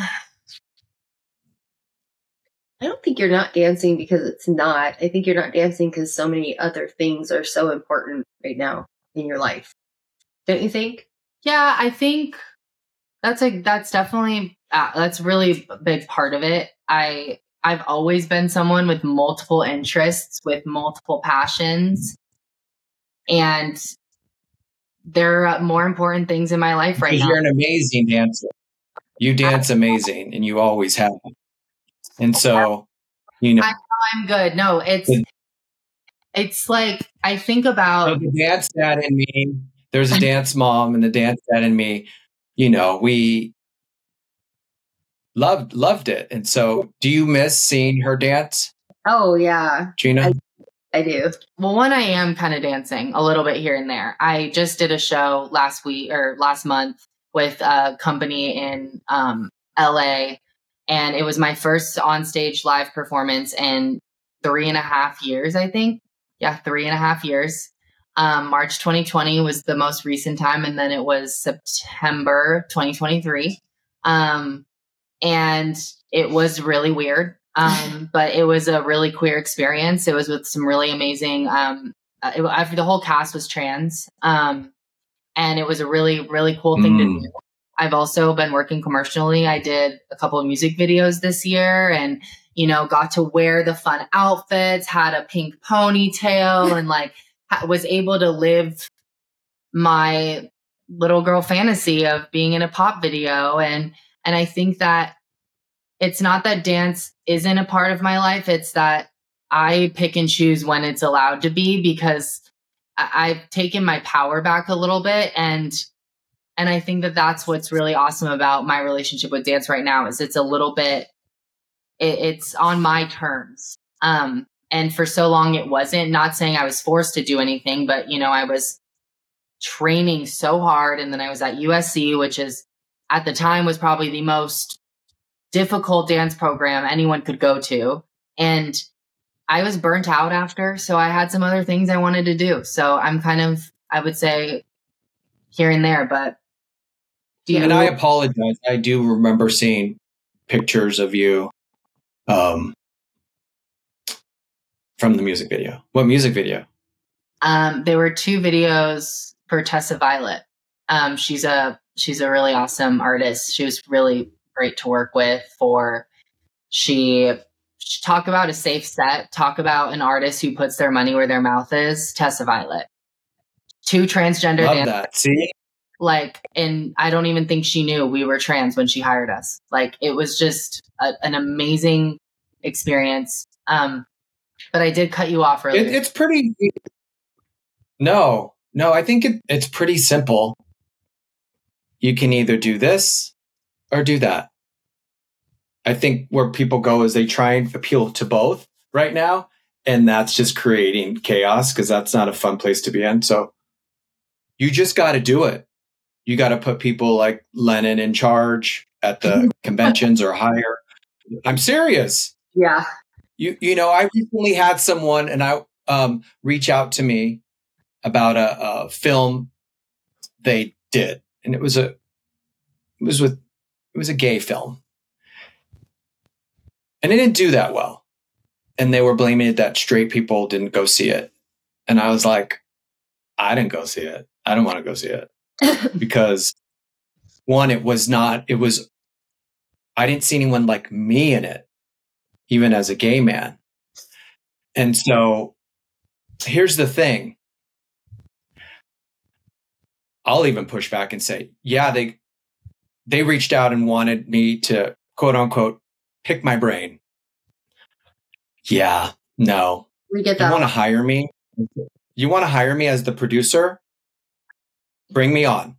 I don't think you're not dancing because it's not. I think you're not dancing because so many other things are so important right now in your life. Don't you think? Yeah, I think that's a that's definitely uh, that's really a big part of it. I I've always been someone with multiple interests, with multiple passions, and there are more important things in my life right now. You're an amazing dancer. You dance amazing, and you always have. And so, you know, I, I'm good. No, it's it's like I think about so the dance dad in me. There's a dance mom and the dance dad in me. You know, we loved loved it. And so, do you miss seeing her dance, Oh yeah, Gina? I do. Well, one, I am kind of dancing a little bit here and there. I just did a show last week or last month with a company in um, LA, and it was my first onstage live performance in three and a half years, I think. Yeah, three and a half years. Um, March 2020 was the most recent time, and then it was September 2023. Um, and it was really weird. Um, but it was a really queer experience. It was with some really amazing. Um, uh, it, I, the whole cast was trans, um, and it was a really really cool thing Mm. to do. I've also been working commercially. I did a couple of music videos this year, and you know, got to wear the fun outfits, had a pink ponytail, and like was able to live my little girl fantasy of being in a pop video and and I think that it's not that dance isn't a part of my life. It's that I pick and choose when it's allowed to be because I've taken my power back a little bit and and I think that that's what's really awesome about my relationship with dance right now is it's a little bit it, it's on my terms. Um and for so long it wasn't not saying I was forced to do anything but you know I was training so hard and then I was at USC which is at the time was probably the most difficult dance program anyone could go to. And I was burnt out after, so I had some other things I wanted to do. So I'm kind of, I would say, here and there, but do you and I apologize. I do remember seeing pictures of you um, from the music video. What music video? Um, there were two videos for Tessa Violet. Um, she's a she's a really awesome artist. She was really great to work with. For she, she talk about a safe set. Talk about an artist who puts their money where their mouth is. Tessa Violet. Two transgender Love dancers. that. See, like and i don't even think she knew we were trans when she hired us like it was just a, an amazing experience um but i did cut you off earlier it, it's pretty. No, no, I think it, it's pretty simple. You can either do this or do that. I think where people go is they try and appeal to both right now. And that's just creating chaos because that's not a fun place to be in. So you just got to do it. You got to put people like Lennon in charge at the conventions or hire. I'm serious Yeah. you you know i recently had someone and i um reach out to me about a, a film they did and it was a it was with it was a gay film and it didn't do that well. And they were blaming it that straight people didn't go see it. And i was like i didn't go see it. I don't want to go see it. Because one it was not it was i didn't see anyone like me in it even as a gay man. And so here's the thing. I'll even push back and say yeah they they reached out and wanted me to quote unquote pick my brain. Yeah no. We get that. you want to hire me? You want to hire me as the producer? Bring me on.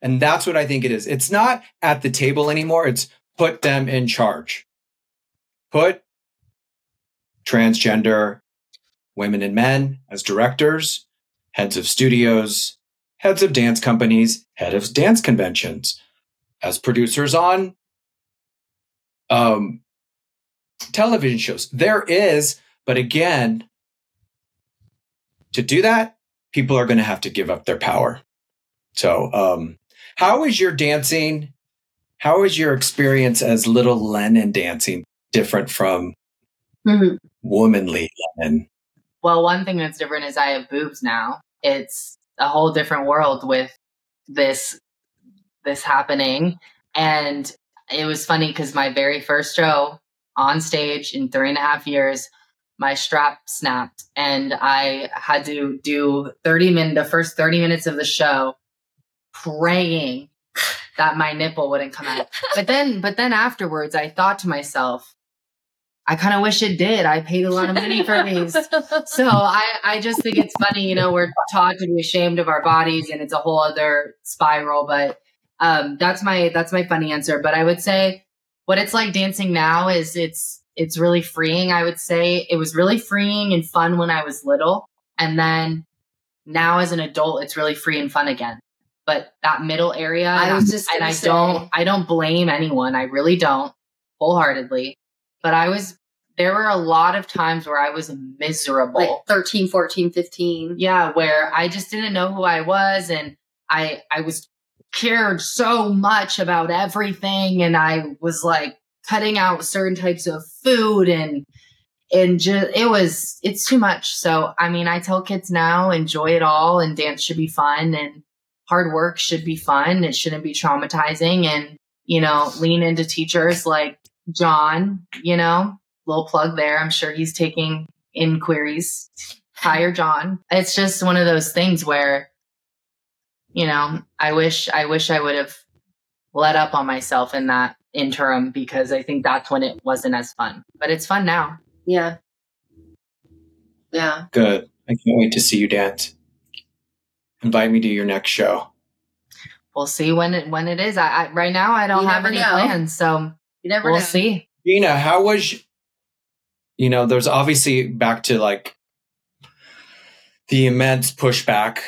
And that's what i think it is. It's not at the table anymore. It's put them in charge. Put transgender women and men as directors heads of studios heads of dance companies head of dance conventions as producers on um, television shows there is but again to do that, people are going to have to give up their power. So, um, how is your dancing? How is your experience as little Lennon dancing different from Mhm. womanly Lennon? well one thing that's different is i have boobs now it's a whole different world with this this happening and it was funny because my very first show on stage in three and a half years my strap snapped and i had to do 30 minutes the first 30 minutes of the show praying that my nipple wouldn't come out but then but then afterwards i thought to myself I kind of wish it did. I paid a lot of money for these. So I, I just think it's funny, you know, we're taught to be ashamed of our bodies and it's a whole other spiral, but um, that's my, that's my funny answer. But I would say what it's like dancing now is it's, it's really freeing. I would say it was really freeing and fun when I was little. And then now as an adult, it's really free and fun again. But that middle area, I was just and I say. don't, I don't blame anyone. I really don't wholeheartedly. But I was, there were a lot of times where I was miserable. like 13, 14, 15. yeah, where I just didn't know who I was and I, I was cared so much about everything. And I was like cutting out certain types of food and, and just, it was, it's too much. So, I mean, I tell kids now, enjoy it all and dance should be fun and hard work should be fun. It shouldn't be traumatizing and, you know, lean into teachers like John, you know, little plug there. I'm sure he's taking inquiries. Hire John. It's just one of those things where, you know, I wish, I wish I would have let up on myself in that interim because I think that's when it wasn't as fun, but it's fun now. Yeah. Yeah. Good. I can't wait to see you dance. Invite me to your next show. We'll see when it, when it is. I, I right now I don't You have any know. plans, so You never we'll know. see. Gina, how was you know, there's obviously back to like the immense pushback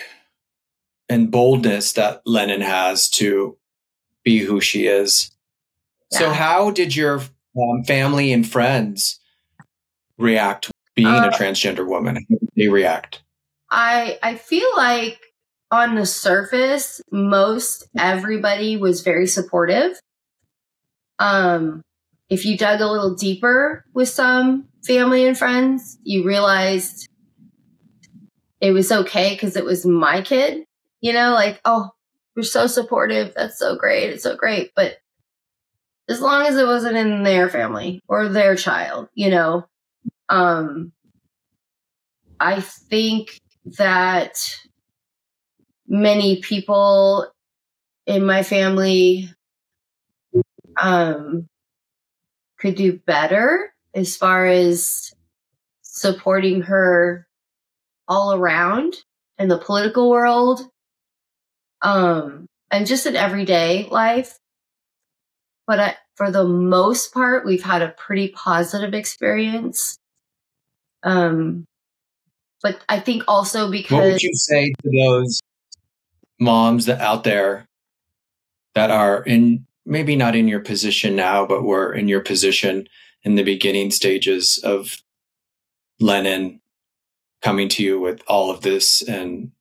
and boldness that Lennon has to be who she is. So Yeah. how did your um, family and friends react being Uh, a transgender woman? How did they react? I I feel like on the surface, most everybody was very supportive. Um, if you dug a little deeper with some family and friends, you realized it was okay because it was my kid. You know, like, oh, you're so supportive. That's so great. It's so great. But as long as it wasn't in their family or their child, you know, um, I think that many people in my family um, could do better as far as supporting her all around in the political world um, and just in everyday life. But I, for the most part, we've had a pretty positive experience. Um, but I think also because. What would you say to those moms that out there that are in maybe not in your position now, but were in your position in the beginning stages of Lennon coming to you with all of this and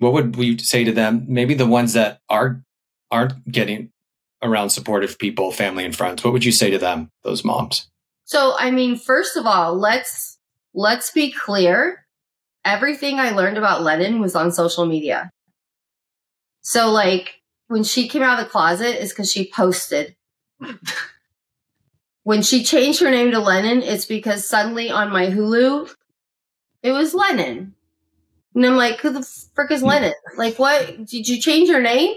what would we say to them? Maybe the ones that are aren't getting around supportive people, family and friends. What would you say to them, those moms? So, I mean, first of all, let's let's be clear. Everything I learned about Lennon was on social media. So, like when she came out of the closet, is because she posted. when she changed her name to Lennon, it's because suddenly on my Hulu, it was Lennon, and I'm like, who the frick is Lennon? Like, what did you change your name?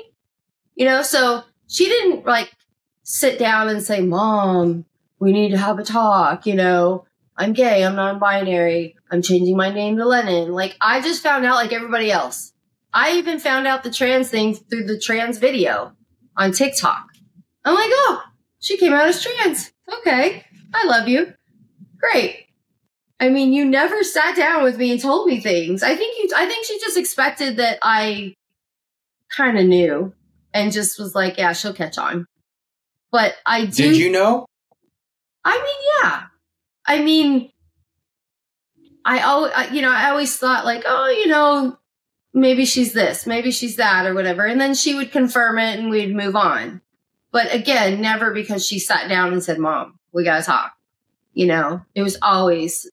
You know, so she didn't like sit down and say, "Mom, we need to have a talk, you know, I'm gay, I'm non binary, I'm changing my name to Lennon. Like, I just found out like everybody else. I even found out the trans thing through the trans video on TikTok. I'm like, oh, she came out as trans. Okay, I love you. Great. I mean, you never sat down with me and told me things. I think you, I think she just expected that I kind of knew and just was like, yeah, she'll catch on. But I do. Did you know? I mean, yeah. I mean, I always, you know, I always thought like, oh, you know, maybe she's this, maybe she's that, or whatever, and then she would confirm it, and we'd move on. But again, never because she sat down and said, "Mom, we gotta talk." You know, it was always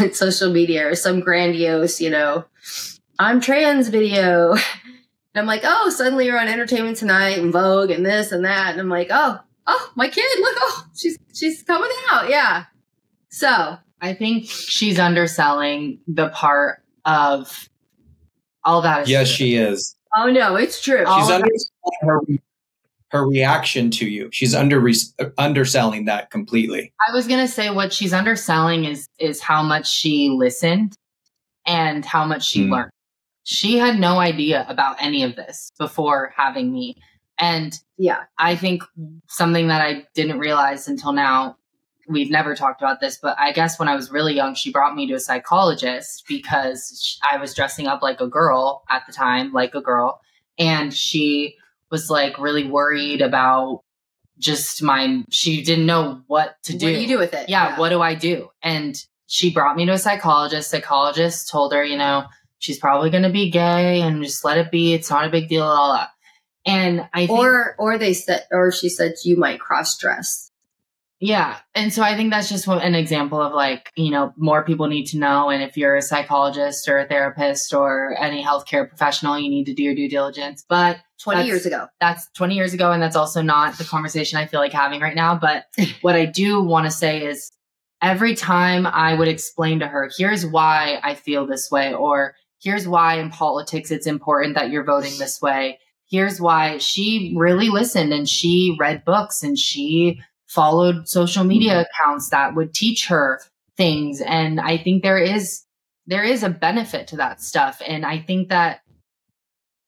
on social media or some grandiose, you know, I'm trans video. And I'm like, oh, suddenly you're on Entertainment Tonight and Vogue and this and that. And I'm like, oh, oh, my kid, look, oh, she's she's coming out, yeah. So I think she's underselling the part of all that. Yes, she is. oh no, it's true. She's underselling her her reaction to you. She's under underselling that completely. I was gonna say what she's underselling is is how much she listened and how much she mm. learned. She had no idea about any of this before having me. And yeah, I think something that I didn't realize until now, we've never talked about this, but I guess when I was really young, she brought me to a psychologist because I was dressing up like a girl at the time, like a girl. And she was like really worried about just my she didn't know what to do. What do you do with it? Yeah, yeah, what do I do? And she brought me to a psychologist. Psychologist told her, you know, she's probably going to be gay and just let it be. It's not a big deal at all. And I think, or or they said or she said you might cross dress. Yeah. And so I think that's just an example of like, you know, more people need to know. And if you're a psychologist or a therapist or any healthcare professional, you need to do your due diligence. But 20 years ago. That's 20 years ago. And that's also not the conversation I feel like having right now. But what I do want to say is every time I would explain to her, here's why I feel this way, or here's why in politics it's important that you're voting this way. Here's why she really listened and she read books and she followed social media mm-hmm. accounts that would teach her things. And I think there is, there is a benefit to that stuff. And I think that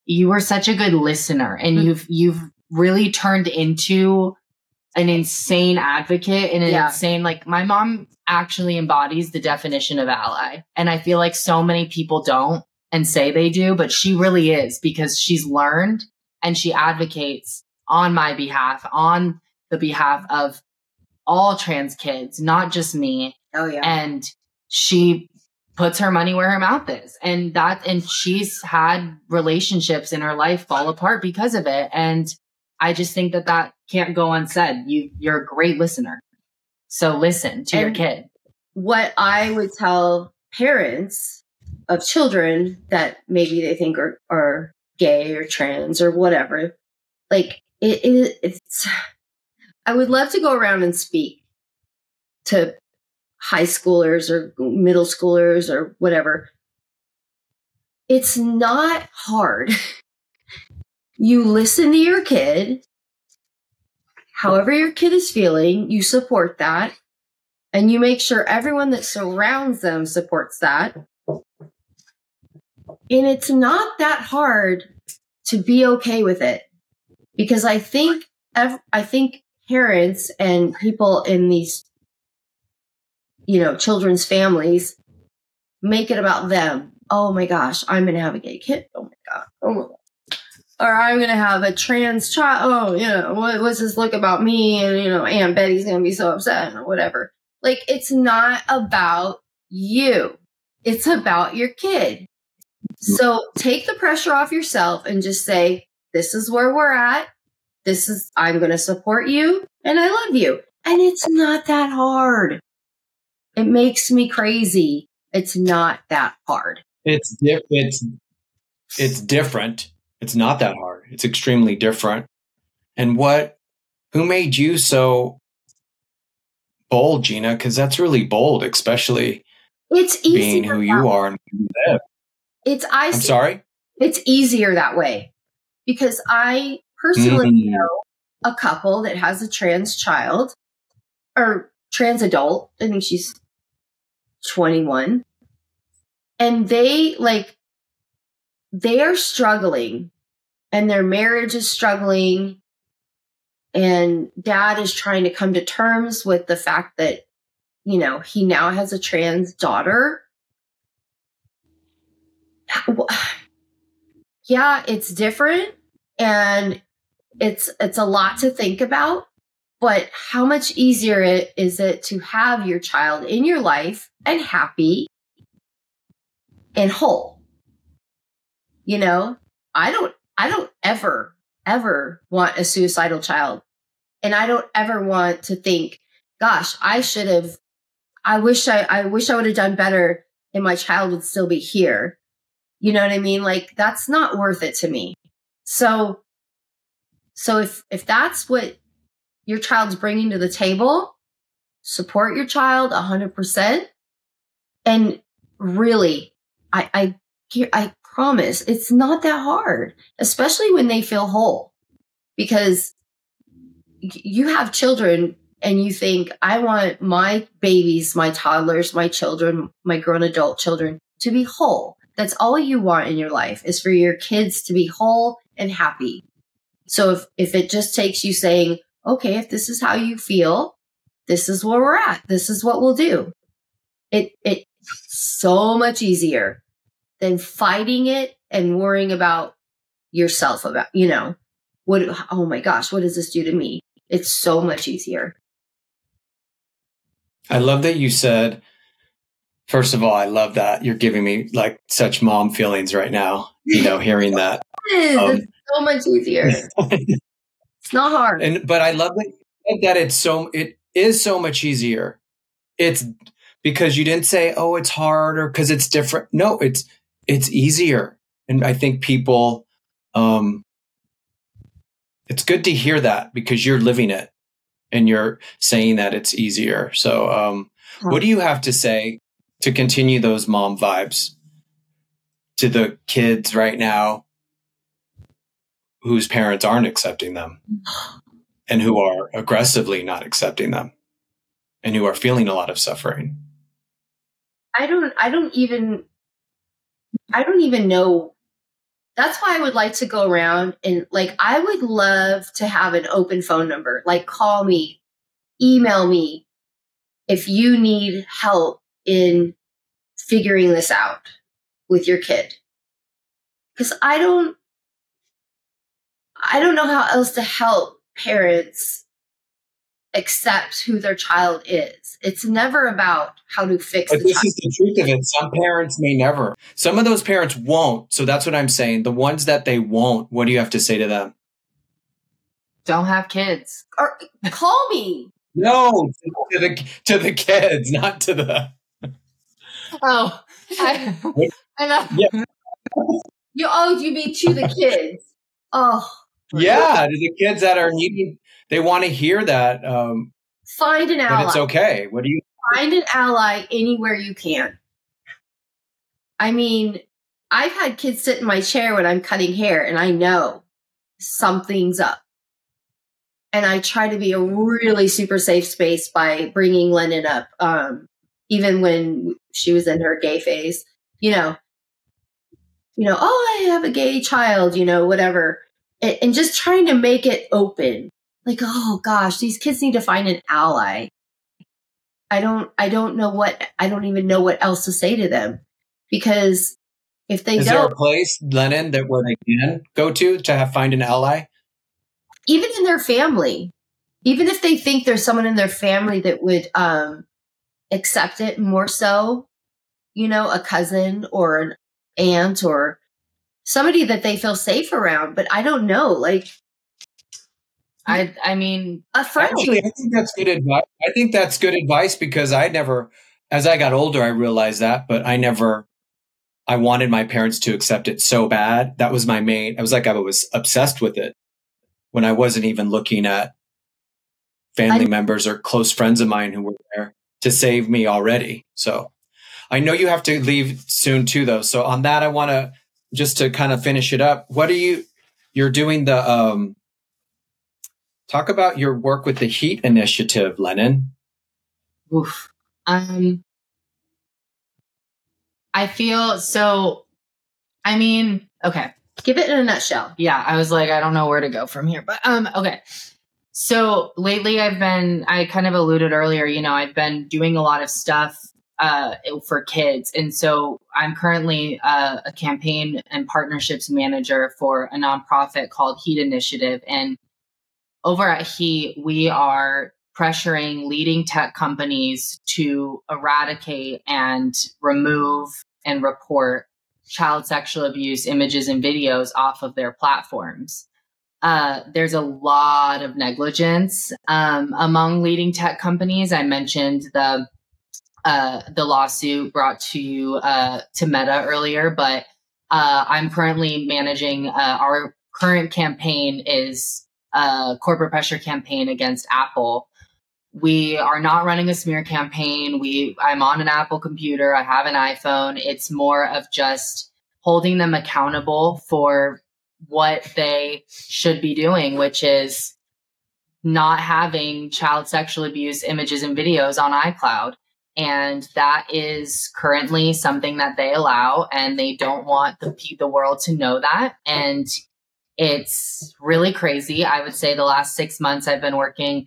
you were such a good listener and mm-hmm. you've, you've really turned into an insane advocate and an yeah. insane, like my mom actually embodies the definition of ally. And I feel like so many people don't and say they do, but she really is because she's learned and she advocates on my behalf, on the behalf of all trans kids, not just me. Oh yeah. And she puts her money where her mouth is. And that and she's had relationships in her life fall apart because of it. And I just think that that can't go unsaid. You you're a great listener. So listen to and your kid. What I would tell parents of children that maybe they think are, are gay or trans or whatever, like it, it it's I would love to go around and speak to high schoolers or middle schoolers or whatever. It's not hard. you listen to your kid, however your kid is feeling, you support that, and you make sure everyone that surrounds them supports that. And it's not that hard to be okay with it because I think I think parents and people in these, you know, children's families make it about them. Oh my gosh, I'm going to have a gay kid. Oh my God. Oh my God. Or I'm going to have a trans child. Oh, you know, what, what's this look about me? And, you know, Aunt Betty's going to be so upset or whatever. Like, it's not about you. It's about your kid. So take the pressure off yourself and just say, this is where we're at this is, I'm going to support you and I love you. And it's not that hard. It makes me crazy. It's not that hard. It's, di- it's, it's different. It's not that hard. It's extremely different. And what, who made you so bold, Gina? Because that's really bold, especially it's being who you are and who you live. It's I. I'm sorry. It's easier that way because I personally mm-hmm. know a couple that has a trans child or trans adult. I think she's 21. And they like, they are struggling and their marriage is struggling. And dad is trying to come to terms with the fact that, you know, he now has a trans daughter. Yeah, it's different. And it's it's a lot to think about but how much easier it is it to have your child in your life and happy and whole? You know i don't i don't ever ever want a suicidal child. And i don't ever want to think gosh i should have i wish i i wish i would have done better and my child would still be here. You know what i mean? Like that's not worth it to me. So so if if that's what your child's bringing to the table, support your child 100%. And really, I I I promise it's not that hard, especially when they feel whole. Because you have children and you think, I want my babies, my toddlers, my children, my grown adult children to be whole. That's all you want in your life is for your kids to be whole and happy. So if, if it just takes you saying, okay, if this is how you feel, this is where we're at. This is what we'll do. It, it's so much easier than fighting it and worrying about yourself about, you know, what, oh my gosh, what does this do to me? It's so much easier. I love that you said, first of all, I love that you're giving me like such mom feelings right now, you know, hearing that. Um, it's so much easier. it's not hard. And, but I love that, that it's so, it is so much easier. It's because you didn't say, oh, it's hard or because it's different. No, it's, it's easier. And I think people, um, it's good to hear that because you're living it and you're saying that it's easier. So, um, what do you have to say to continue those mom vibes to the kids right now whose parents aren't accepting them and who are aggressively not accepting them and who are feeling a lot of suffering? I don't, I don't even, I don't even know that's why I would like to go around and like I would love to have an open phone number. Like call me, email me if you need help in figuring this out with your kid. Cuz I don't I don't know how else to help parents accept who their child is. It's never about how to fix but this child. is the truth of it. Some parents may never. Some of those parents won't. So that's what I'm saying. The ones that they won't, what do you have to say to them? Don't have kids. Or call me. No, to the to the kids, not to the. Oh, I, I know. Yeah. You oh, you mean to the kids? Oh. Yeah, to the kids that are needing they want to hear that. Um, find an ally. it's okay. What do you find an ally anywhere you can? I mean, I've had kids sit in my chair when I'm cutting hair, and I know something's up. And I try to be a really super safe space by bringing Lennon up, um, even when she was in her gay phase. You know, you know, oh, I have a gay child, you know, whatever, and, and just trying to make it open like, oh gosh, these kids need to find an ally. I don't, I don't know what, I don't even know what else to say to them because if they Is don't, there a place, Lennon, that where they can go to to have find an ally? Even in their family, even if they think there's someone in their family that would um, accept it more so, you know, a cousin or an aunt or somebody that they feel safe around. But I don't know, like I I mean, a friend. Actually, I think that's good advice. I think that's good advice because I never, as I got older, I realized that, but I never. I wanted my parents to accept it so bad. That was my main. I was like I was obsessed with it when I wasn't even looking at family I, members or close friends of mine who were there to save me already. So I know you have to leave soon too, though. So on that, I want to just to kind of finish it up. What are you? You're doing the um Talk about your work with the Heat Initiative, Lennon. Oof. Um, I feel so. I mean, okay. Give it in a nutshell. Yeah, I was like, I don't know where to go from here, but um, okay. So lately, I've been. I kind of alluded earlier. You know, I've been doing a lot of stuff uh, for kids. And so I'm currently uh, a campaign and partnerships manager for a nonprofit called Heat Initiative. And over at Heat, we are pressuring leading tech companies to eradicate and remove and report child sexual abuse images and videos off of their platforms. Uh, there's a lot of negligence um, among leading tech companies. I mentioned the uh, the lawsuit brought to uh, to Meta earlier, but uh, I'm currently managing uh, our current campaign is a corporate pressure campaign against Apple. We are not running a smear campaign. We I'm on an Apple computer. I have an iPhone. It's more of just holding them accountable for what they should be doing, which is not having child sexual abuse images and videos on iCloud. And that is currently something that they allow, and they don't want the, the world to know that. And it's really crazy. I would say the last six months I've been working.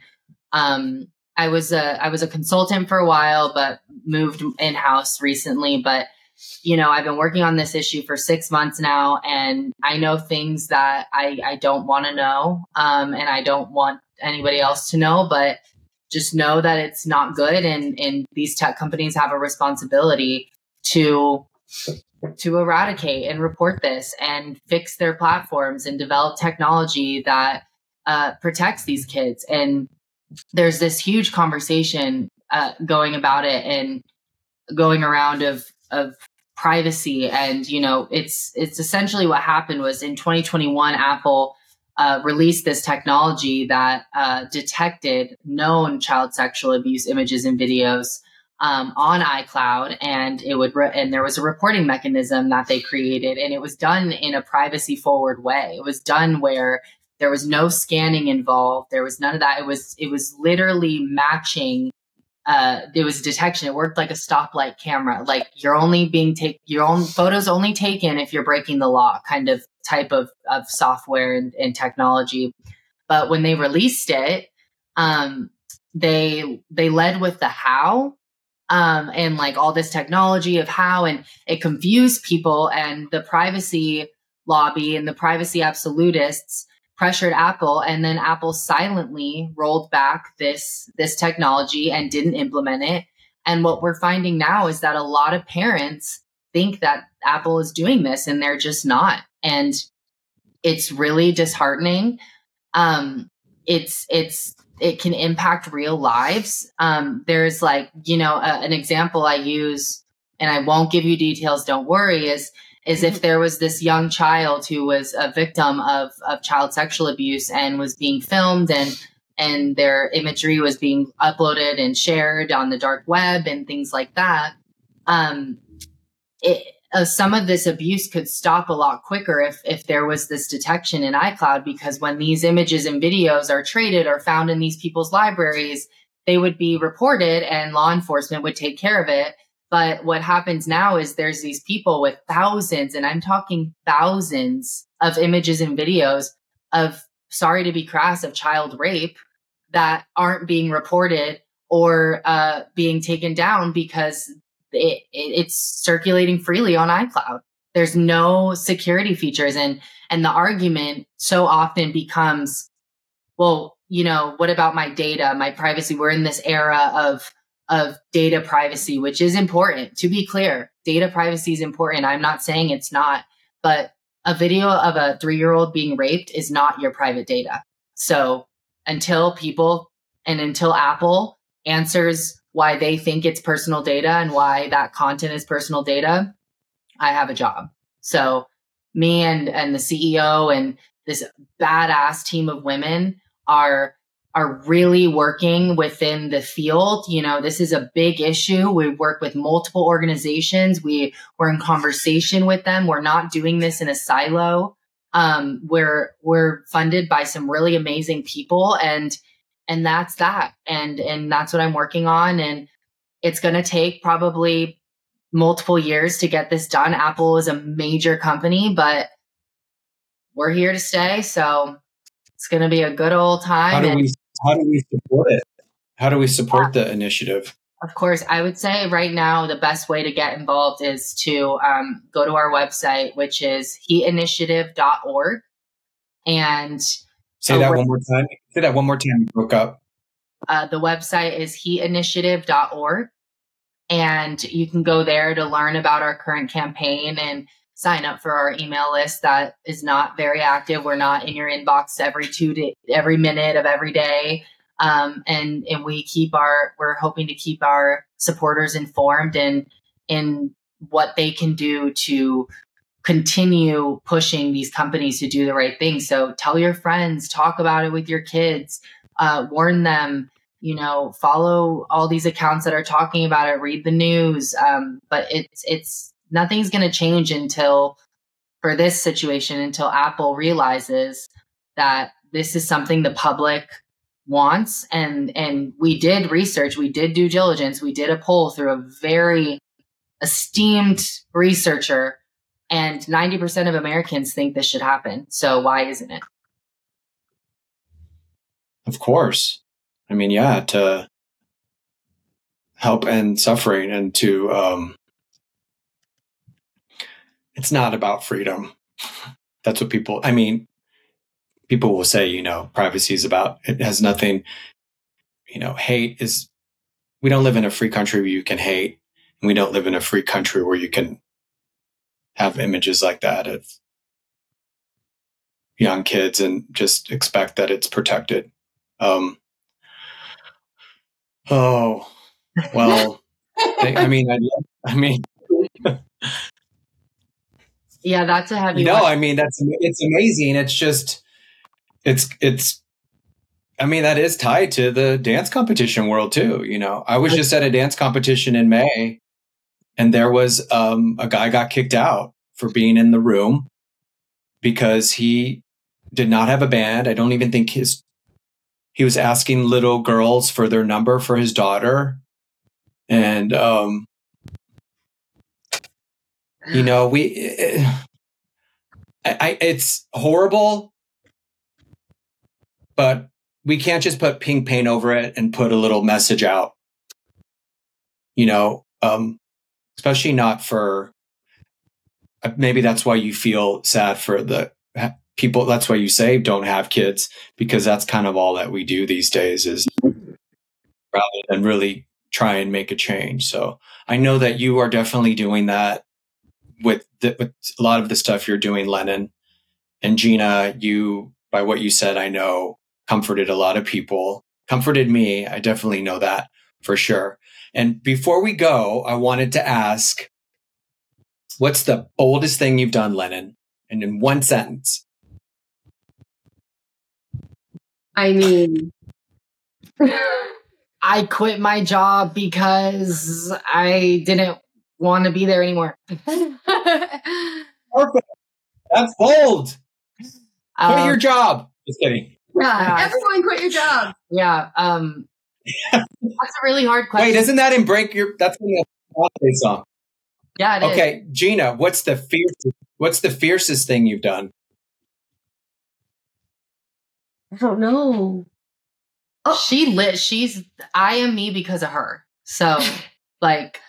Um, I was a I was a consultant for a while, but moved in house recently. But you know, I've been working on this issue for six months now, and I know things that I, I don't want to know, um, and I don't want anybody else to know, but just know that it's not good, and and these tech companies have a responsibility to to eradicate and report this and fix their platforms and develop technology that uh, protects these kids. And there's this huge conversation uh, going about it and going around of of privacy and you know it's it's essentially what happened was in 2021 apple uh, released this technology that uh, detected known child sexual abuse images and videos um, on iCloud, and it would re- and there was a reporting mechanism that they created, and it was done in a privacy forward way. It was done where there was no scanning involved. There was none of that. It was it was literally matching uh, there was detection. It worked like a stoplight camera. Like you're only being take your own photos only taken if you're breaking the law, kind of type of of software and, and technology. But when they released it, um, they they led with the how um, and like all this technology of how, and it confused people. And the privacy lobby and the privacy absolutists pressured Apple and then Apple silently rolled back this this technology and didn't implement it. And what we're finding now is that a lot of parents think that Apple is doing this and they're just not. And it's really disheartening. Um it's it's it can impact real lives. Um there's like, you know, a, an example I use and I won't give you details, don't worry, is is if mm-hmm. there was this young child who was a victim of, of child sexual abuse and was being filmed and and their imagery was being uploaded and shared on the dark web and things like that um, it, uh, some of this abuse could stop a lot quicker if if there was this detection in iCloud because when these images and videos are traded or found in these people's libraries they would be reported and law enforcement would take care of it but what happens now is there's these people with thousands, and I'm talking thousands of images and videos of, sorry to be crass, of child rape that aren't being reported or uh, being taken down because it, it, it's circulating freely on iCloud. There's no security features, and and the argument so often becomes, well, you know, what about my data, my privacy? We're in this era of of data privacy, which is important. To be clear, data privacy is important. I'm not saying it's not, but a video of a three year old being raped is not your private data. So until people and until Apple answers why they think it's personal data and why that content is personal data, I have a job. So me and and the CEO and this badass team of women are are really working within the field. You know, this is a big issue. We work with multiple organizations. We we're in conversation with them. We're not doing this in a silo. Um, we're we're funded by some really amazing people, and and that's that. And and that's what I'm working on. And it's going to take probably multiple years to get this done. Apple is a major company, but we're here to stay. So it's going to be a good old time. How do we how do we support it? How do we support the initiative? Of course, I would say right now the best way to get involved is to um, go to our website, which is heatinitiative.org. And say that one more time. Say that one more time. You broke up. Uh, the website is heatinitiative.org. And you can go there to learn about our current campaign and sign up for our email list that is not very active. We're not in your inbox every two to every minute of every day. Um, and and we keep our we're hoping to keep our supporters informed and in what they can do to continue pushing these companies to do the right thing. So tell your friends, talk about it with your kids, uh, warn them. You know, follow all these accounts that are talking about it. Read the news. Um, but it's it's nothing's going to change until for this situation until Apple realizes that this is something the public wants. And and we did research we did due diligence we did a poll through a very esteemed researcher and 90% of americans think this should happen. So why isn't it? Of course. I mean yeah to help end suffering and to um it's not about freedom that's what people i mean people will say, you know, privacy is about, it has nothing, you know, hate is, we don't live in a free country where you can hate. And we don't live in a free country where you can have images like that of young kids and just expect that it's protected. Um, oh, well, I mean, I, I mean, yeah, that's a heavy. No, I mean that's it's amazing. It's just it's it's I mean that is tied to the dance competition world too, you know. I was just at a dance competition in May and there was um, a guy got kicked out for being in the room because he did not have a band. I don't even think his he was asking little girls for their number for his daughter and um you know we I, I it's horrible but we can't just put pink paint over it and put a little message out. You know, um, especially not for uh, maybe that's why you feel sad for the people. That's why you say don't have kids because that's kind of all that we do these days is rather than really try and make a change. So I know that you are definitely doing that with, the, with a lot of the stuff you're doing, Lennon and Gina. You, by what you said, I know comforted a lot of people, comforted me. I definitely know that for sure. And before we go, I wanted to ask what's the boldest thing you've done, Lennon? And in one sentence. I mean, I quit my job because I didn't want to be there anymore. Perfect. That's bold. Quit um, your job. Just kidding. Yeah, everyone quit your job. Yeah, um, that's a really hard question. Wait, isn't that in Break Your? That's in the holiday song. Yeah. okay, is. Gina, what's the fiercest? What's the fiercest thing you've done? I don't know. Oh. She lit. She's. I am me because of her. So, like,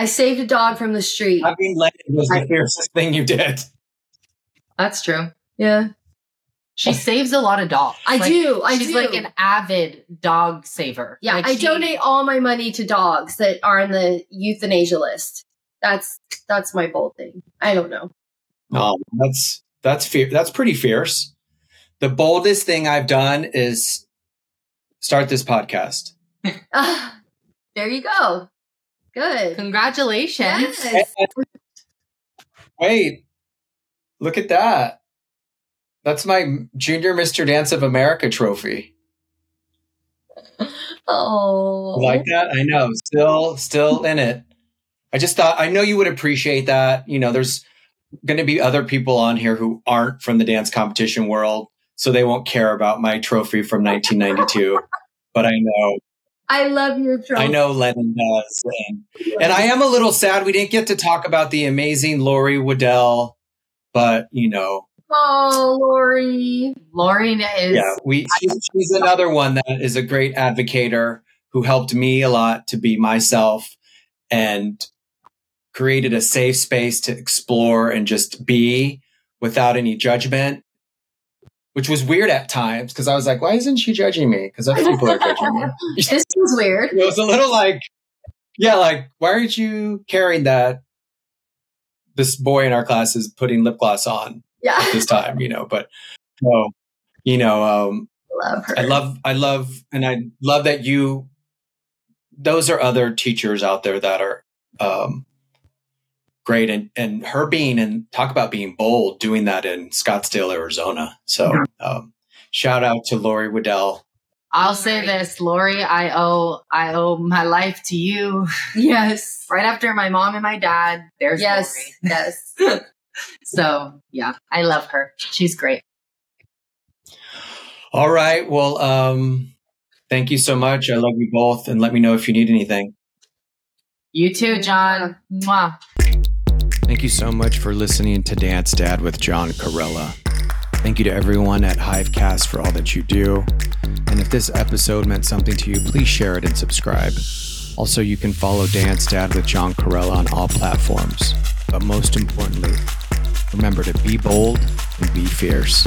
I saved a dog from the street. I mean, Lennon was the fiercest thing you did. That's true. Yeah. She saves a lot of dogs. I like, do. I she's do. like an avid dog saver. Yeah, like I she, donate all my money to dogs that are on the euthanasia list. That's that's my bold thing. I don't know. No, that's that's fear. That's pretty fierce. The boldest thing I've done is start this podcast. uh, there you go. Good. Congratulations. Yes. Wait, look at that. That's my Junior Mr. Dance of America trophy. Oh. Like that? I know. Still still in it. I just thought I know you would appreciate that. You know, there's going to be other people on here who aren't from the dance competition world, so they won't care about my trophy from 1992. but I know I love your trophy. I know Lennon does. And, and I am a little sad we didn't get to talk about the amazing Lori Waddell, but you know, Oh, Lori. Lori is. Yeah, we. She's, she's another one that is a great advocator who helped me a lot to be myself and created a safe space to explore and just be without any judgment, which was weird at times because I was like, why isn't she judging me? Because other people are judging me. this was weird. It was a little like, yeah, like, why aren't you carrying that? This boy in our class is putting lip gloss on yeah. at this time, you know, but no, you know, um, love her. I love, I love, and I love that you, those are other teachers out there that are, um, great. And, and her being, and talk about being bold, doing that in Scottsdale, Arizona. So, um, shout out to Lori Waddell. I'll say this, Lori, I owe I owe my life to you. Yes. right after my mom and my dad, there's yes, Lori. yes. So yeah, I love her. She's great. All right. Well, um, Thank you so much. I love you both, and let me know if you need anything. You too, John. Mwah. Thank you so much for listening to Dance Dad with John Corella. Thank you to everyone at Hivecast for all that you do. And if this episode meant something to you, please share it and subscribe. Also, you can follow Dance Dad with John Corella on all platforms. But most importantly, remember to be bold and be fierce.